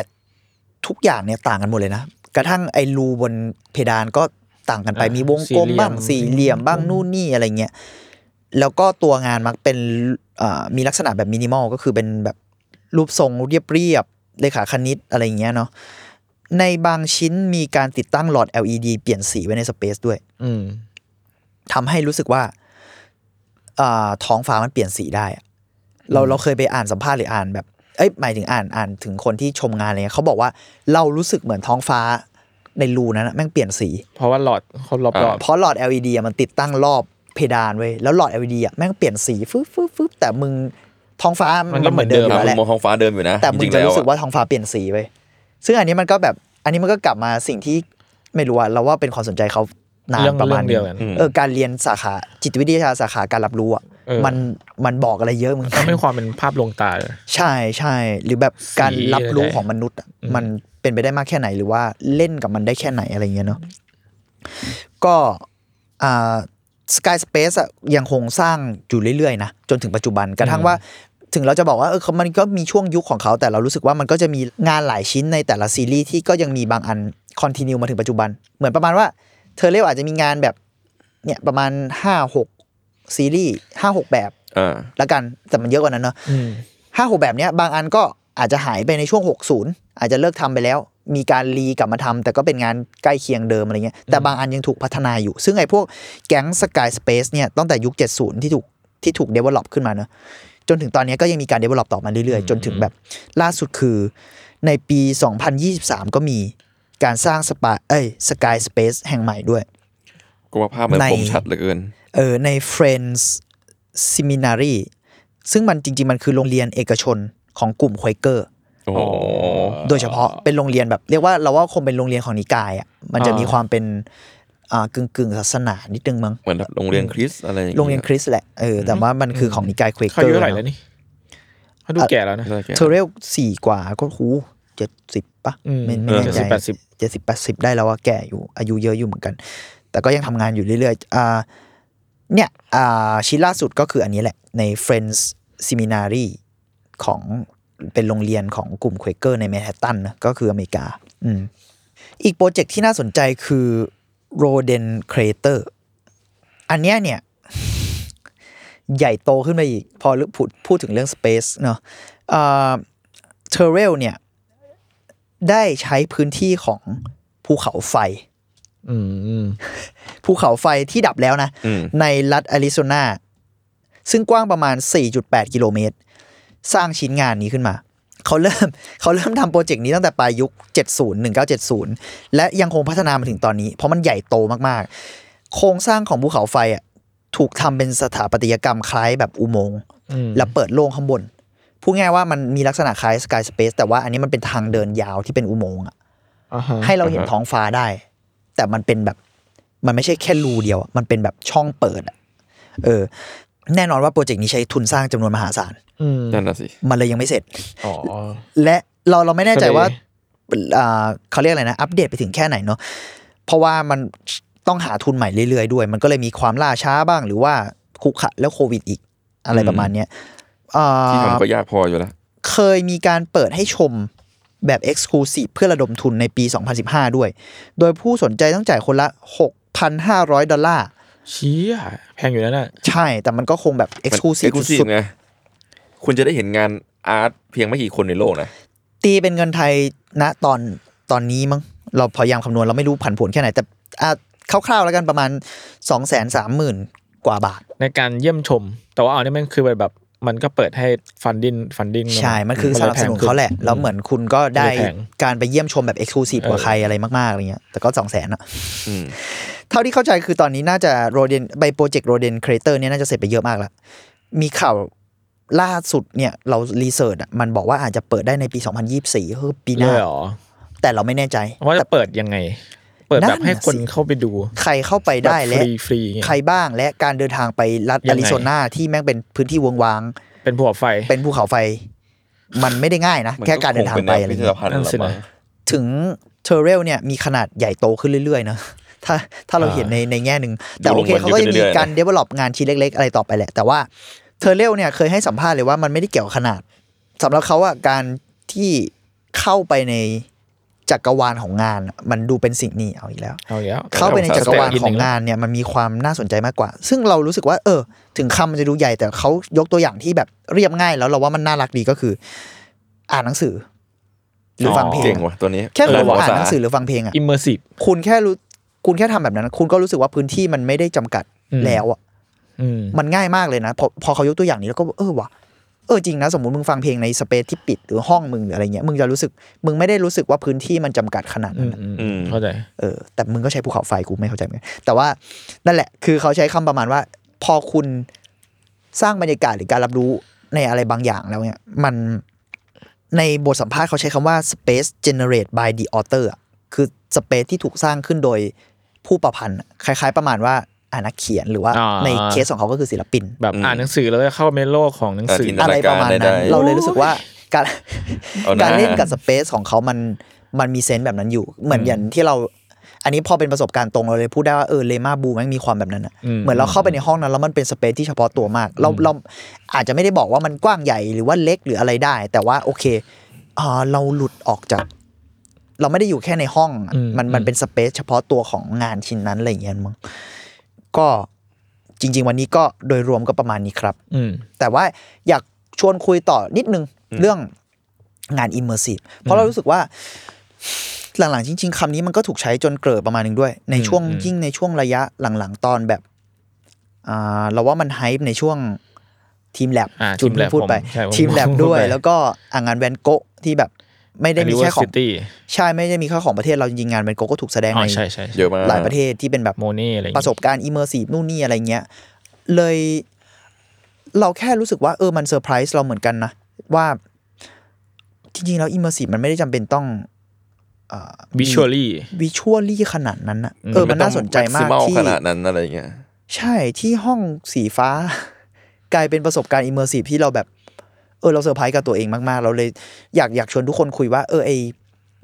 ทุกอย่างเนี่ยต่างกันหมดเลยนะ กระทั่งไอ้รูบนเพดานก็ต่างกันไปอ่ามีมีวงกลมบ้างสี่สี่เหเหลี่ลี่ยยมมบ้างนู่นนี่อะไรเงี้ยแล้วก็ตัวงานมักเป็นอ่ามีลักษณะแบบมินิมอลก็คือเป็นแบบรูปทรงเรียบเรียบๆเลขาคณิตอะไรเงี้ยเนาะ ในบางชิ้นมีการติดตั้งหลอด LED เปลี่ยนสีไว้ในสเปซด้วยอืมทำให้รู้สึกว่าอ่าท้องฟ้ามันเปลี่ยนสีได้อะเราเราเคยไปอ่านสัมภาษณ์หรืออ่านแบบเอ้ยหมายถึงอ่านอ่านถึงคนที่ชมงานอะไรเงี้ยเขาบอกว่าเรารู้สึกเหมือนท้องฟ้าในรูนั้นนะแม่งเปลี่ยนสี เพราะว่าหลอดเขารอบรอบเพราะหลอด LED อะมันติดตั้งรอบเพดานเว้ยแล้วหลอด LED อะแม่งเปลี่ยนสีฟึบฟึบฟึบแต่มึงท้องฟ้ามันเหมือนเดิมอคยู่รับแล้วแหละมองท้องฟ้าเดิมอยู่นะแต่มึจงริงๆจะแล้วรู้สึกอะว่าท้องฟ้าเปลี่ยนสีเว้ย ซึ่งอันนี้มันก็แบบอันนี้มันก็กลับมาสิ่งที่ไม่รู้อะเราว่าเป็นความสนใจเขานานเรื่องประมาณเรื่องเดียวกันเออการเรียนสาขาจิตวิทยาสาขาการรับรู้อะเออมันมันบอกอะไรเยอะมึงมันไม่ความเป็นภาพลวงตาเลยใช่ใช่หรือแบบการสีรับรู้อะไรของมนุษย์อะอืมมันเป็นไปได้มากแค่ไหนหรือว่าเล่นกับมันได้แค่ไหนอะไรเงี้ยเนาะก็อ่าสกายสเปซอะยังคงสร้างอยู่เรื่อยๆนะจนถึงปัจจุบันกระทั่งว่า ถึงเราจะบอกว่าเออเขามันก็มีช่วงยุคของเขาแต่เรารู้สึกว่ามันก็จะมีงานหลายชิ้นในแต่ละซีรีส์ที่ก็ยังมีบางอันคอนติเนียมาถึงปัจจุบัน เหมือนประมาณว่าเธอเรียกว่าอาจจะมีงานแบบเนี่ยประมาณห้าหกซีรีส์ห้าหกแบบอ่าละกันแต่มันเยอะกว่านั้นเนาะอืมห้าหกแบบเนี้ยบางอันก็อาจจะหายไปในช่วง 60 อาจจะเลิกทำไปแล้ว มีการรีกลับมาทำแต่ก็เป็นงานใกล้เคียงเดิมอะไรเงี้ยแต่บางอันยังถูกพัฒนาอยู่ ซึ่งไอ้พวกแก๊งสกายสเปซเนี่ยตั้งแต่ยุค 70 ที่ถูกที่ถูก develop ขึ้นมาเนอะ จนถึงตอนนี้ก็ยังมีการ develop ต่อมาเรื่อยๆ จนถึงแบบล่าสุดคือในปี 2023 ก็มีการสร้างสปาเอ้ยสกายสเปซแห่งใหม่ด้วยก็ว่าภาพมันในคมชัดเหลือเกินเออใน Friends Seminary ซึ่งมันจริง ๆ มันคือโรงเรียนเอกชนของกลุ่มควเกอร์โอ้โหโดยเฉพาะเป็นโรงเรียนแบบเรียกว่าเราว่าคงเป็นโรงเรียนของนิกายอะมันจะอ่ามีมีความเป็นอ่า กึ่งกึ่งๆศาสนานิดนึงมั้งเหมือนแบบโรงเรียนคริสต์อะไรอย่างโรงเรียนคริสต์แหละเออแต่ว่ามันคือของนิกายควเกเขาออายุร์เท่าไหร่แล้วนี่เขาดูแก่แล้วนะได้แค่เทเรลสี่กว่าก็หูเจ็ดสิบปะอืมไม่ไม่แน่ใจ70 80เจ็ดสิบแปดสิบได้แล้วว่าแก่อยู่อายุเยอะอยู่เหมือนกัน แต่ก็ยังทำงานอยู่เรื่อยๆอ่าเนี่ยอ่าชิ้นล่าสุดก็คืออันนี้แหละ ใน Friends Seminary ของเป็นโรงเรียนของกลุ่ม Quaker ในแมนฮัตตันนะก็คืออเมริกา อืมอีกโปรเจกต์ที่น่าสนใจคือ Roden Crater อันเนี้ยเนี่ย ใหญ่โตขึ้นไปอีก พอพูดพูดถึงเรื่อง Space เนาะเทเรลเนี่ย ได้ใช้พื้นที่ของภูเขาไฟอืมภูเขาไฟที่ดับแล้วนะอืมในรัฐแอริโซนา ซึ่งกว้างประมาณ 4.8 กิโลเมตร สร้างชิ้นงานนี้ขึ้นมา เขาเริ่มเขาเริ่มทำโปรเจกต์นี้ตั้งแต่ปลายยุค 70 1970 และยังคงพัฒนามาถึงตอนนี้ เพราะมันใหญ่โตมากๆ โครงสร้างของภูเขาไฟอะถูกทำเป็นสถาปัตยกรรมคล้ายแบบอุโมงค์อืมแล้วเปิดโล่งข้างบนพูดง่ายว่ามันมีลักษณะคล้ายสกายสเปซแต่ว่าอันนี้มันเป็นทางเดินยาวที่เป็นอุโมงค์อะอ่าฮะให้เราเห็นท้องฟ้าได้ แต่มันเป็นแบบมันไม่ใช่แค่รูเดียวอะมันเป็นแบบช่องเปิดอะเออ แน่นอนว่าโปรเจกต์นี้ใช้ทุนสร้างจำนวนมหาศาลอืมนั่นน่ะสิมันเลยยังไม่เสร็จอ๋อและเราเราไม่แน่ใจก็เลยว่าอ่าเขาเรียกอะไรนะ อัปเดตไปถึงแค่ไหนเนาะเพราะว่ามันต้องหาทุนใหม่เรื่อยๆด้วย มันก็เลยมีความล่าช้าบ้างหรือว่าคุกขะแล้วโควิดอีกอะไรประมาณเนี้ยอ่าที่ทำก็ยากพออยู่แล้ว เคยมีการเปิดให้ชมแบบ Exclusive เพื่อระดมทุนในปี 2015 ด้วย โดยผู้สนใจต้องจ่ายคนละ 6,500 ดอลลาร์ เชี่ยแพงอยู่แล้วน่ะ ใช่แต่มันก็คงแบบเอ็กซ์คลู Exclusive ซีฟสุดไงคุณจะได้เห็นงาน art เพียงไม่กี่คนในโลกนะๆตีเป็นเงินไทยณตอนตอนนี้มั้งเราพยายามคำนวณเราไม่รู้ผันผวนแค่ไหน แต่อะคร่าวๆแล้วกันประมาณ2 3 0 0 0 0กว่าบาท ในการเยี่ยมชม แต่ว่าอันนี้มันคือแบบ มันก็เปิดให้ funding funding ใช่ มันคือสนับสนุนเขาแหละ แล้วเหมือนคุณก็ได้การไปเยี่ยมชมแบบ exclusive กว่าใครอะไรมากๆอะไรเงี้ยแต่ก็สองแสนอะอืมเท่าที่เข้าใจคือตอนนี้น่าจะ Roden ใบโปรเจกต์ Roden Crater เนี่ยน่าจะเสร็จไปเยอะมากแล้ว มีข่าวล่าสุดเนี่ยเรารีเสิร์ชอะมันบอกว่าอาจจะเปิดได้ในปี 2024คือปีหเลน้ายเหรอแต่เราไม่แน่ใจว่าจะเปิดยังไง เปิดนั่แบนบให้น่ะคนสิเข้าไปดู ใครเข้าไปได้แบบและฟรีฟรีๆเงี้ยใครบ้างและการเดินทางไปรัฐยังไงอาริโซนาที่แม่งเป็นพื้นที่วงวาง เป็นภูเขาไฟ เป็นภูเขาไฟ มันไม่ได้ง่ายนะมันแค่การเดินทางไปคอะไรเป็นแนวพิพิธเงี้ยภัณฑ์นั่นสิละมั้งนะถึงเทอร์เรลเนี่ยมีขนาดใหญ่โตขึ้นเรื่อยๆนะถ้าถ้าเราอ่าเห็นในในแง่หนึ่งแต่ดูโอเคลงทุนเขาก็ยังเรื่มีอยๆการ develop งานชิ้นเล็ก ๆ อะไรต่อไปแหละ แต่ว่าเทอร์เรลเนี่ยเคยให้สัมภาษณ์เลยว่ามันไม่ได้เกี่ยวกับขนาดสำหรับเขาอะการที่เข้าไปใน จักรวาลของงานอะมันดูเป็นสิ่งนี้เอาอีกแล้ว เอาอีกแล้วเข้าไปในจักรวาลสเต็ปของกหงานเนี่ยมันมีความน่าสนใจมากกว่า ซึ่งเรารู้สึกว่า เออ ถึงคำมันจะดูใหญ่แต่เขายกตัวอย่างที่แบบเรียบง่าย แล้วเราว่ามันน่ารักดีก็คือ อ่านหนังสือ หรือฟังเพลเก่งงว่ะตัวนี้แค่คุณเอออ่านภาษาหนังสือหรือฟังเพลงอะอิมเมอร์ซีฟคุณแค่รู้คุณแค่ทำแบบนั้น คุณก็รู้สึกว่าพื้นที่มันไม่ได้จำกัดอืมแล้วอะอืมมันง่ายมากเลยนะพอพอเขายกตัวอย่างนี้แล้วก็เออว่ะ เออจริงนะสมมติมึงฟังเพลงในสเปซที่ปิดหรือห้องมึงหรืออะไรเงี้ยมึงจะรู้สึกมึงไม่ได้รู้สึกว่าพื้นที่มันจำกัดขนาดอืนั้นมอะอืมเข้าใจเออแต่มึงก็ใช้ภูเขาไฟกูไม่เข้าใจเหมือนกันแต่ว่านั่นแหละคือเขาใช้คำประมาณว่า พอคุณสร้างบรรยากาศหรือการรับรู้ในอะไรบางอย่างแล้วเนี่ย มันในบทสัมภาษณ์เขาใช้คำว่า space generate by the author อะคือ space ที่ถูกสร้างขึ้นโดยผู้ประพันธ์อะคล้าย ๆ ประมาณว่า อ่านักเขียนหรือว่าอ่าในเคสของเขาก็คือศิลปิน แบบอืมอ่านหนังสือแล้วก็เข้าไปในโลกของหนังสือจินตอะไรประมาณนั้นได้เราเลยรู้สึกว่าการเอานะการเล่นกับสเปซของเขามันมันมีเซนส์แบบนั้นอยู่ เหมือนอย่างที่เราอันนี้พอเป็นประสบการณ์ตรงเราเลยพูดได้ว่าเออเลมาบูแม่งมีความแบบนั้นอะอืมเหมือนเราเข้าไปในห้องนั้นแล้วมันเป็นสเปซที่เฉพาะตัวมาก เราเราอาจจะไม่ได้บอกว่ามันกว้างใหญ่หรือว่าเล็กหรืออะไรได้ แต่ว่าโอเคอ่าเราหลุดออกจาก เราไม่ได้อยู่แค่ในห้องอะอืมมันมันเป็นสเปซเฉพาะตัวของงานชิ้นนั้นอะไรอย่างเงี้ยมั้ง ก็จริง ๆ วันนี้ก็โดยรวมก็ประมาณนี้ครับ อืมแต่ว่าอยากชวนคุยต่อนิดนึงเรื่องงาน immersive เพราะเรารู้สึกว่าหลังๆ จริง ๆคำนี้มันก็ถูกใช้จนเกลิดประมาณหนึ่งด้วย ในช่วงอืมยิ่งในช่วงระยะหลังๆ ตอนแบบอ่าเราว่ามัน hype ในช่วง Team Lab อ่าจุด Team Lab พูดไปผมใช่ผม Team Lab พูดด้วยไปแล้วก็อ่างานแวนโกะที่แบบ ไม่ได้มีแค่ของ University ใช่ไม่ได้มีแค่ของประเทศเราจริงๆงานแวนโกะก็ถูกแสดงอ๋อในใช่ใช่เยอะมากหลายประเทศที่เป็นแบบโมเน่อะไรอย่างปเงี้ระยสบการณ์ immersive นู่นนี่อะไรเงี้ยเลยเราแค่รู้สึกว่าเออมันเซอร์ไพรส์เราเหมือนกันนะ ว่าจริงๆแล้ว immersive มันไม่ได้จำเป็นต้อง visually visually ขนาดนั้นนะอืมเออมันน่าสนใจมากที่ที่ขนาดนั้นอะไรเงี้ยใช่ที่ห้องสีฟ้ากลายเป็นประสบการณ์ immersive ที่เราแบบ เออเราเซอร์ไพรส์กับตัวเองมากๆ เราเลยอยากอยากชวนทุกคนคุยว่าเออไอ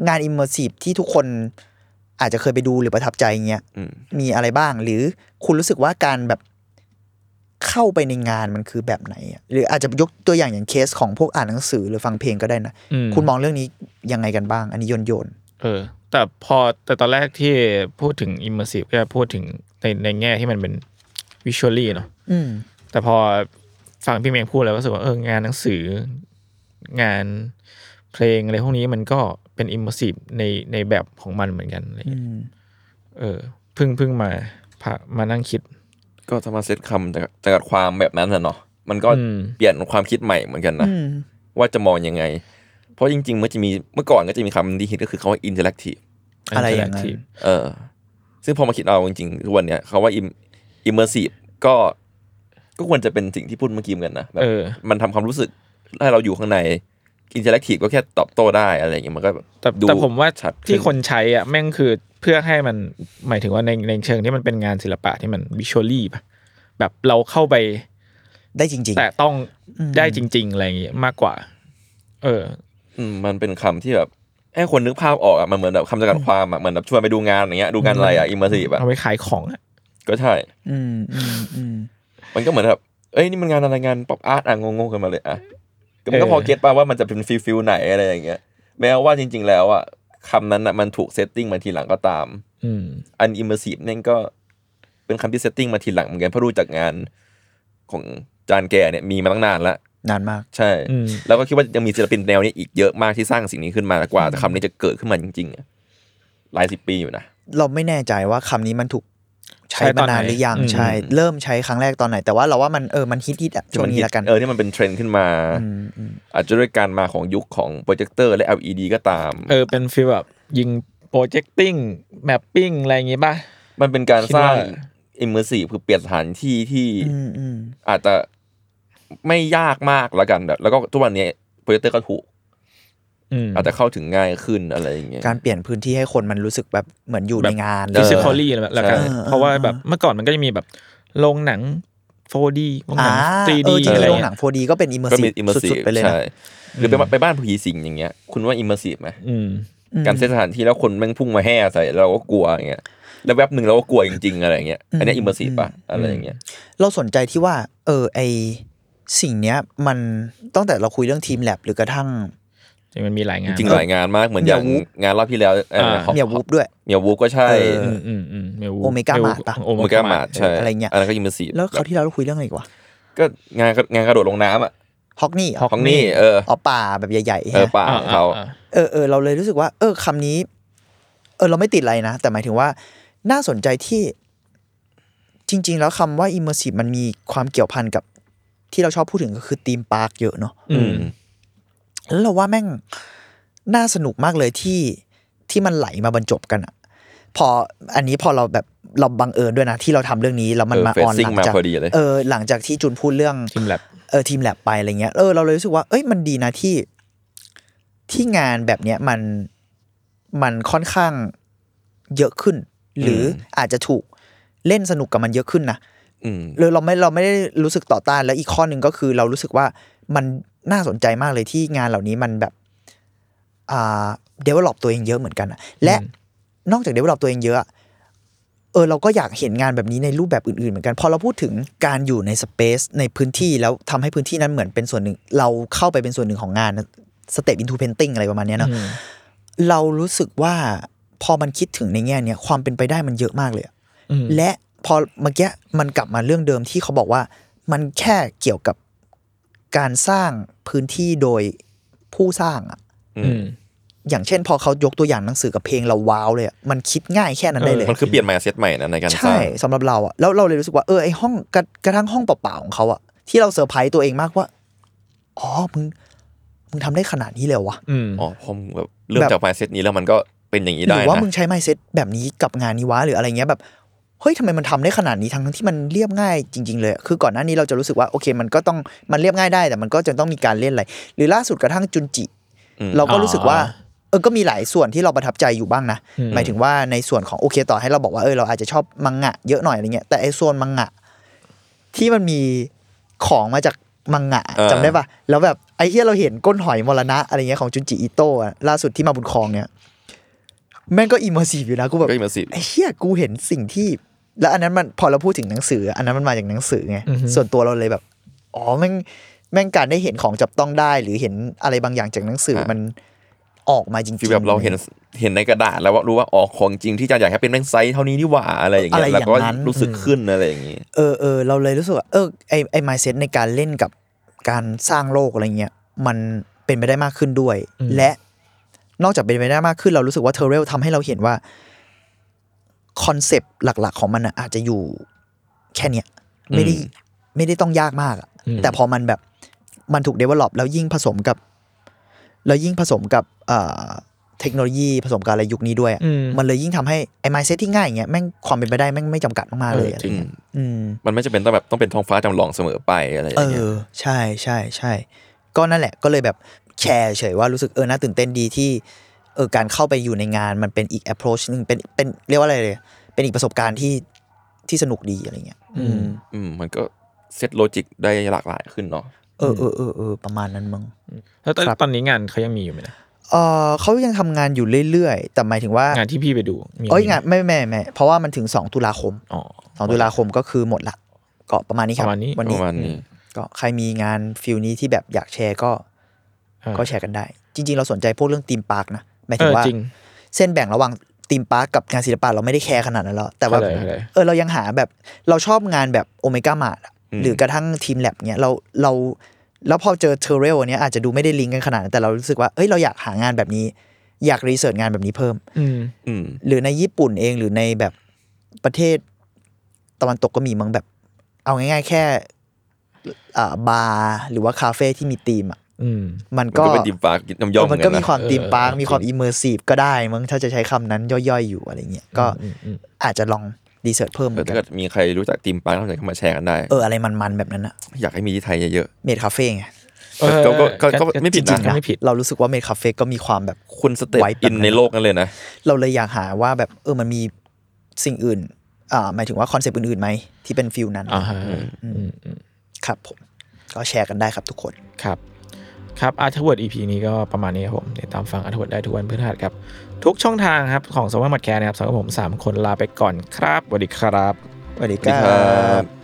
งาน immersive ที่ทุกคนอาจจะเคยไปดูหรือประทับใจเงี้ยอืมมีอะไรบ้าง หรือคุณรู้สึกว่าการแบบเข้าไปในงานมันคือแบบไหนอะหรืออาจจะยกตัวอย่างอย่างเคสของพวกอ่านหนังสือหรือฟังเพลงก็ได้นะอืมคุณมองเรื่องนี้ยังไงกันบ้าง อันนี้โยนโยนเออ แต่พอแต่ตอนแรกที่พูดถึง immersive ก็พูดถึงในในแง่ที่มันเป็น visually เนาะอืมแต่พอ ฟังพี่เมงพูดแล้วก็รู้สึกว่าเอองานหนังสืองานเพลงอะไรพวกนี้มันก็เป็น immersive ในในแบบของมันเหมือนกันอะไรอย่างอืเงี้ยมเออเพิ่งเพิ่งมาพามานั่งคิด ก็ถ้ามาเซตคำจากจากความแบบนั้นน่ะเนาะมันก็อืมเปลี่ยนความคิดใหม่เหมือนกันนะอืมว่าจะมองยังไง เพราะจริงๆเมื่อจะมีเมื่อก่อนก็จะมีคำที่ฮิตก็คือคำว่า interactive อะไรอย่างนั้น interactive เออ ซึ่งพอมาคิดเอาจริงๆทุกวันเนี้ยคำว่า im- immersive ก็ ก็ควรจะเป็นสิ่งที่พูดเมื่อกี้เหมือนกันนะแบบเออมันทำความรู้สึกให้เราอยู่ข้างใน interactive ก็แค่ตอบโต้ได้อะไรอย่างเงี้ยมันก็แบบแต่ดูแต่ผมว่าชัดที่ขึ้คนใช้อะแม่งคือเพื่อให้มันหมายถึงว่าในในเชิงที่มันเป็นงานศิลปะที่มันวิชวลลี่ปะแบบเราเข้าไปได้จริงแต่ต้องได้จริง ๆ อะไรอย่างงี้มากกว่า เอออืมมันเป็นคำที่แบบให้คนนึกภาพออกอะมันเหมือนแบบคำจำกัดความอะเหมือนแบบชวนไปดูงานอย่างเงี้ยดูงานอะไรอะ immersive อะเอาไปขายของอะก็ใช่ๆอืมอืมอืม มันก็เหมือนแบบเอ้ยนี่มันงานอะไรงาน pop art อะงงๆกันมาเลยอะก็มันก็เออพอ get ป่ะว่ามันจะเป็น feel feel ไหนอะไรอย่างเงี้ยแม้ว่าจริง ๆ แล้วอะคำนั้นอะมันถูก setting มาทีหลังก็ตามอืมอัน immersive นี่ก็เป็นคำที่ setting มาทีหลังเหมือนกันเพราะรู้จากงานของจานแกเนี่ยมีมาตั้งนานแล้วนานมากใช่อืมแล้วก็คิดว่ายังมีศิลปินแนวนี้อีกเยอะมากที่สร้างสิ่งนี้ขึ้นมากว่าแต่คำนี้จะเกิดขึ้นมาจริงๆอะหลายสิบปีอยู่นะเราไม่แน่ใจว่าคำนี้มันถูก ใช้มานานหรือยังอืมใช่เริ่มใช้ครั้งแรกตอนไหน แต่ว่าเราว่ามันเออมันฮิตฮิตๆอะช่วงนี้ละกันเออที่มันเป็นเทรนด์ขึ้นมามอืมอาจจะด้วยการมาของยุคของโปรเจคเตอร์และ LED ก็ตาม เออเป็น feel แบบยิง projecting mapping อะไรอย่างงี้ป่ะ มันเป็นการคิดสร้างว่า immersive คือเปลี่ยนสถานที่ที่อืมอืมอาจจะไม่ยากมากแล้วกันแบบแล้วก็ทุกวันนี้โปรเจคเตอร์ก็ถูก อืมอาจจะเข้าถึงง่ายขึ้นอะไรอย่างเงี้ยการเปลี่ยนพื้นที่ให้คนมันรู้สึกแบบเหมือนอยู่ในงาน physically เอออะไรแบบแล้วกันใช่เพราะว่าแบบเมื่อก่อนมันก็จะมีแบบโรงหนัง 4D โรงหนัอ่างเอ 3D อะไรเงี้ย จริงๆโรงหนัง 4D ก็เป็นก็มี immersive สุด immersive ๆไปเลยนะใช่หรือไปไปบ้านผีสิงอย่างเงี้ย คุณว่า immersive ไหมอืมการเซตสถานที่แล้วคนแม่งพุ่งมาแห่ใส่เราก็กลัวอย่างเงี้ยแล้วแวบหนึ่งเราก็กลัวจริงๆอะไรอย่างเงี้ยอันเนี้ย immersive ป่ะอะไรอย่างเงี้ยเราสนใจที่ว่า เออไอสิ่งเนี้ยมันตั้งแต่เราคุยเรื่อง Team Lab หรือกระทั่ง จริงมันมีหลายงานจริงๆหลายงานมากเหมือนอย่าง Meow Wolfงานรอบที่แล้วเอออ่าของ Meow Wolf ด้วย Meow Wolf ก็ใช่เอออืมอืมอืม Omega Mart ปะ Omega Mart ใช่อะไรเงี้ยอันนั้นก็ immersive แล้วเขาวที่เราคุยเรื่องอะไรอีกวะก็งานงานกระโดดลงน้ำอะฮอกนี่ของนี่เอออ๋อป่าแบบใหญ่ๆเออฮะป่าของเขาอ่าเออเออเราเลยรู้สึกว่า เออคำนี้ เออเราไม่ติดอะไรนะ แต่หมายถึงว่าน่าสนใจที่ จริง ๆ แล้วคำว่า immersive มันมีความเกี่ยวพันกับที่เราชอบพูดถึงก็คือ theme park เยอะเนาะอืม แล้วเราว่าแม่งน่าสนุกมากเลยที่ที่มันไหลมาบรรจบกันอะพออันนี้พอเราแบบเราบังเอิญด้วยนะ ที่เราทำเรื่องนี้แล้วมันเออมาออนห phasing ลังมาจากพอดีเลยเออหลังจากที่จุนพูดเรื่องทีมแลบเออทีมแลบไปอะไรเงี้ยเออเราเลยรู้สึกว่าเอ้ยมันดีนะที่ที่งานแบบเนี้ยมันมันค่อนข้างเยอะขึ้น หรืออาจจะถูกเล่นสนุกกับมันเยอะขึ้นนะอืม เลยเราไม่เราไม่ได้รู้สึกต่อต้านแล้วอีกข้อหนึ่งก็คือเรารู้สึกว่ามันน่าสนใจมากเลยที่งานเหล่านี้มันแบบอ่า develop ตัวเองเยอะเหมือนกันอะและนอกจาก develop ตัวเองเยอะอะเออเราก็อยากเห็นงานแบบนี้ในรูปแบบอื่นๆเหมือนกัน พอเราพูดถึงการอยู่ในสเปซในพื้นที่แล้วทำให้พื้นที่นั้นเหมือนเป็นส่วนหนึ่ง เราเข้าไปเป็นส่วนหนึ่งของงานสเต p อินทูเพนติ้งอะไรประมาณเนี้ยเนาะอืมเรารู้สึกว่าพอมันคิดถึงในแง่เนี้ยความเป็นไปได้มันเยอะมากเลยอะอืมและ พอเมื่อกี้มันกลับมาเรื่องเดิมที่เขาบอกว่า มันแค่เกี่ยวกับการสร้างพื้นที่โดยผู้สร้างอะอือืมมอย่างเช่น พอเขายกตัวอย่างหนังสือกับเพลงเราว้าวเลยอะมันคิดง่ายแค่นั้นได้เลยมันคือเปลี่ยนมายเซตใหม่นะในการสใช่ร้างสำหรับเราอะแล้วเราเลยรู้สึกว่าเออไอห้องกระกระทั่งห้องเปล่าๆของเขาอะที่เราเซอร์ไพรส์ตัวเองมากว่าอ๋อมึงมึงทำได้ขนาดนี้เลยเหรอวะอืมอ๋อพอมึงแบบเริ่มแบบจากมายเซตนี้แล้วมันก็เป็นอย่างนี้หได้รือว่านะมึงใช้ไมเซ็ตแบบนี้กับงานนี้วะหรืออะไรเงี้ยแบบ เฮ้ยทำไมมันทำได้ขนาดนี้ทั้งทั้งที่มันเรียบง่ายจริง ๆ เลยอะคือก่อนหน้านี้เราจะรู้สึกว่าโอเค มันก็ต้องมันเรียบง่ายได้ แต่มันก็จะต้องมีการเล่นอะไร หรือล่าสุดกระทั่งจุนจิอืมเราก็รู้สึกว่าอ่าเออก็มีหลายส่วนที่เราประทับใจอยู่บ้างนะอืมหมายถึงว่าในส่วนของโอเคต่อให้เราบอกว่าเออเราอาจจะชอบมังงะเยอะหน่อยอะไรเงี้ยแต่ไอโซนมังงะ ที่มันมีของมาจากมังงะเออจำได้ปะแล้วแบบไอ้ที่เราเห็นก้นหอยมรณะอะไรเงี้ยของจุนจิอิโตะอะล่าสุดที่มาบุญครองเนี่ยแม่งก็ immersive อยู่นะกูแบบก็ immersive ไอ้เหี้ยกูเห็นสิ่งที่ แล้วอันนั้นมันพอเราพูดถึงหนังสือ อันนั้นมันมาจากหนังสือไงอือฮึส่วนตัวเราเลยแบบอ๋อแม่งแม่งการได้เห็นของจับต้องได้ หรือเห็นอะไรบางอย่างจากหนังสืออะมันออกมาจริงๆฟีลแบบเราเห็นเห็นในกระดาษแล้วว่ารู้ว่าอ๋อของจริงที่จะอยากให้เป็นแม่งไซส์เท่านี้นี่หว่าอะไรอย่างเงี้อะไรยอแล้วย่างก็นั้นรู้สึกขึ้นอะไรอย่างงี้เออเออเราเลยรู้สึกว่าเออไอไอมายเซ็ตในการเล่นกับการสร้างโลกอะไรเงี้ยมันเป็นไปได้มากขึ้นด้วยอืมและนอกจากเป็นไปได้มากขึ้นเรารู้สึกว่าเทเรลทำให้เราเห็นว่า คอนเซปต์หลัก ๆ ของมันอะอาจจะอยู่แค่เนี้ยไม่ได้อืมไม่ได้ต้องยากมากอะอืมแต่พอมันแบบมันถูก develop แล้วยิ่งผสมกับ แล้วยิ่งผสมกับเอ่อเทคโนโลยีผสมกับอะไรยุคนี้ด้วยอะอืมมันเลยยิ่งทำให้ไอ้ mindset ที่ง่ายอย่างเงี้ยแม่งความเป็นไปได้แม่งไม่จำกัดมากๆเลยเอออะไรเงี้ยอืมมันไม่จะเป็นต้องแบบต้องเป็นท้องฟ้าจำลองเสมอไปอะไรอย่างเงี้ย เออใช่ใช่ใช่ก็นั่นแหละก็เลยแบบแชร์เฉยว่ารู้สึกเออน่าตื่นเต้นดีที่เออการเข้าไปอยู่ในงานมันเป็นอีก approach หนึงเป็นเป็นเรียกว่าอะไรเลย เป็นอีกประสบการณ์ที่ที่สนุกดีอะไรเงี้ย อืมอืมมันก็เซต logic ได้หลากหลายขึ้นเนาะเออเออเออเออประมาณนั้นมั้งแล้วตอนครับตอนนี้งานเขายังมีอยู่ไหมนะเออเขายังทำงานอยู่เรื่อยๆ แต่หมายถึงว่างานที่พี่ไปดูมีไหม เอ้ยงานไม่ไม่ไม่เพราะว่ามันถึง2ตุลาคมอ๋อ2ตุลาคมก็คือหมดละก็ประมาณนี้ครับประมาณนี้วันนี้ประมาณนี้ก็ใครมีงาน feel นี้ที่แบบอยากแชร์ก็เออก็แชร์กันได้ จริง ๆ เราสนใจพวกเรื่อง theme park นะ หมายถึง เออว่าจริงเส้นแบ่งระหว่าง theme park กับงานศิลปะเราไม่ได้แคร์ขนาดนั้นแล้วแต่ว่าเข้าใจเข้าใจเออเรายังหาแบบเราชอบงานแบบ Omega Mart อืมหรือกระทั่ง Team Lab เนี้ยเราเราแล้วพอเจอเทเรลเนี้ยอาจจะดูไม่ได้ลิงก์กันขนาดนั้นแต่เรารู้สึกว่าเอ้ยเราอยากหางานแบบนี้ อยาก research งานแบบนี้เพิ่มอืมอืมหรือในญี่ปุ่นเองหรือในแบบประเทศตะวันตกก็มีมั้งแบบ เอาง่าย ๆ แค่อ่าบาร์หรือว่าคาเฟ่ที่มีธีมอะ อืมมันมันก็ก็เป็นดิมปาร์กน้ำย่อมมันก็มีความเออ เหมือน theme park เออมีความจริงอิมเมอร์ซีฟก็ได้มั้งถ้าจะใช้คำนั้นย่อยๆอยู่อะไรเงี้ยก็อืมอืมอาจจะลอง research เพิ่มเหเอมืออนกัถ้านเกิดมีใครรู้จัก theme park เข้าใจก็มาแชร์กันได้ เอออะไรมันๆแบบนั้นอะอยากให้มีที่ไทยเยอะเมดคาเฟ่ไงเออก็ก็ก็ก็ไม่ผิดนะจริงๆก็ไม่ผิด เรารู้สึกว่าเมดคาเฟ่ก็มีความแบบๆคุณสเต็ปไว้แบบอินนั้นในโลกนั้นเลยนะ เราเลยอยากหาว่าแบบเออมันมีสิ่งอื่น อ่าหมายถึงว่าคอนเซปต์อื่นๆไหมที่เป็น feel นั้นอ่าฮะอืมอืมครับผม ก็แชร์กันได้ครับทุกคนครับ ครับ Arttrovert EP นี้ก็ประมาณนี้ครับผมติดตามฟัง Arttrovert ได้ทุกวันพฤหัสครับ ทุกช่องทางครับ ของสวัสดิ์มัดแคร์นะครับสำหรับผม 3 คนลาไปก่อนครับสวัสดีครับสวัสดีครับ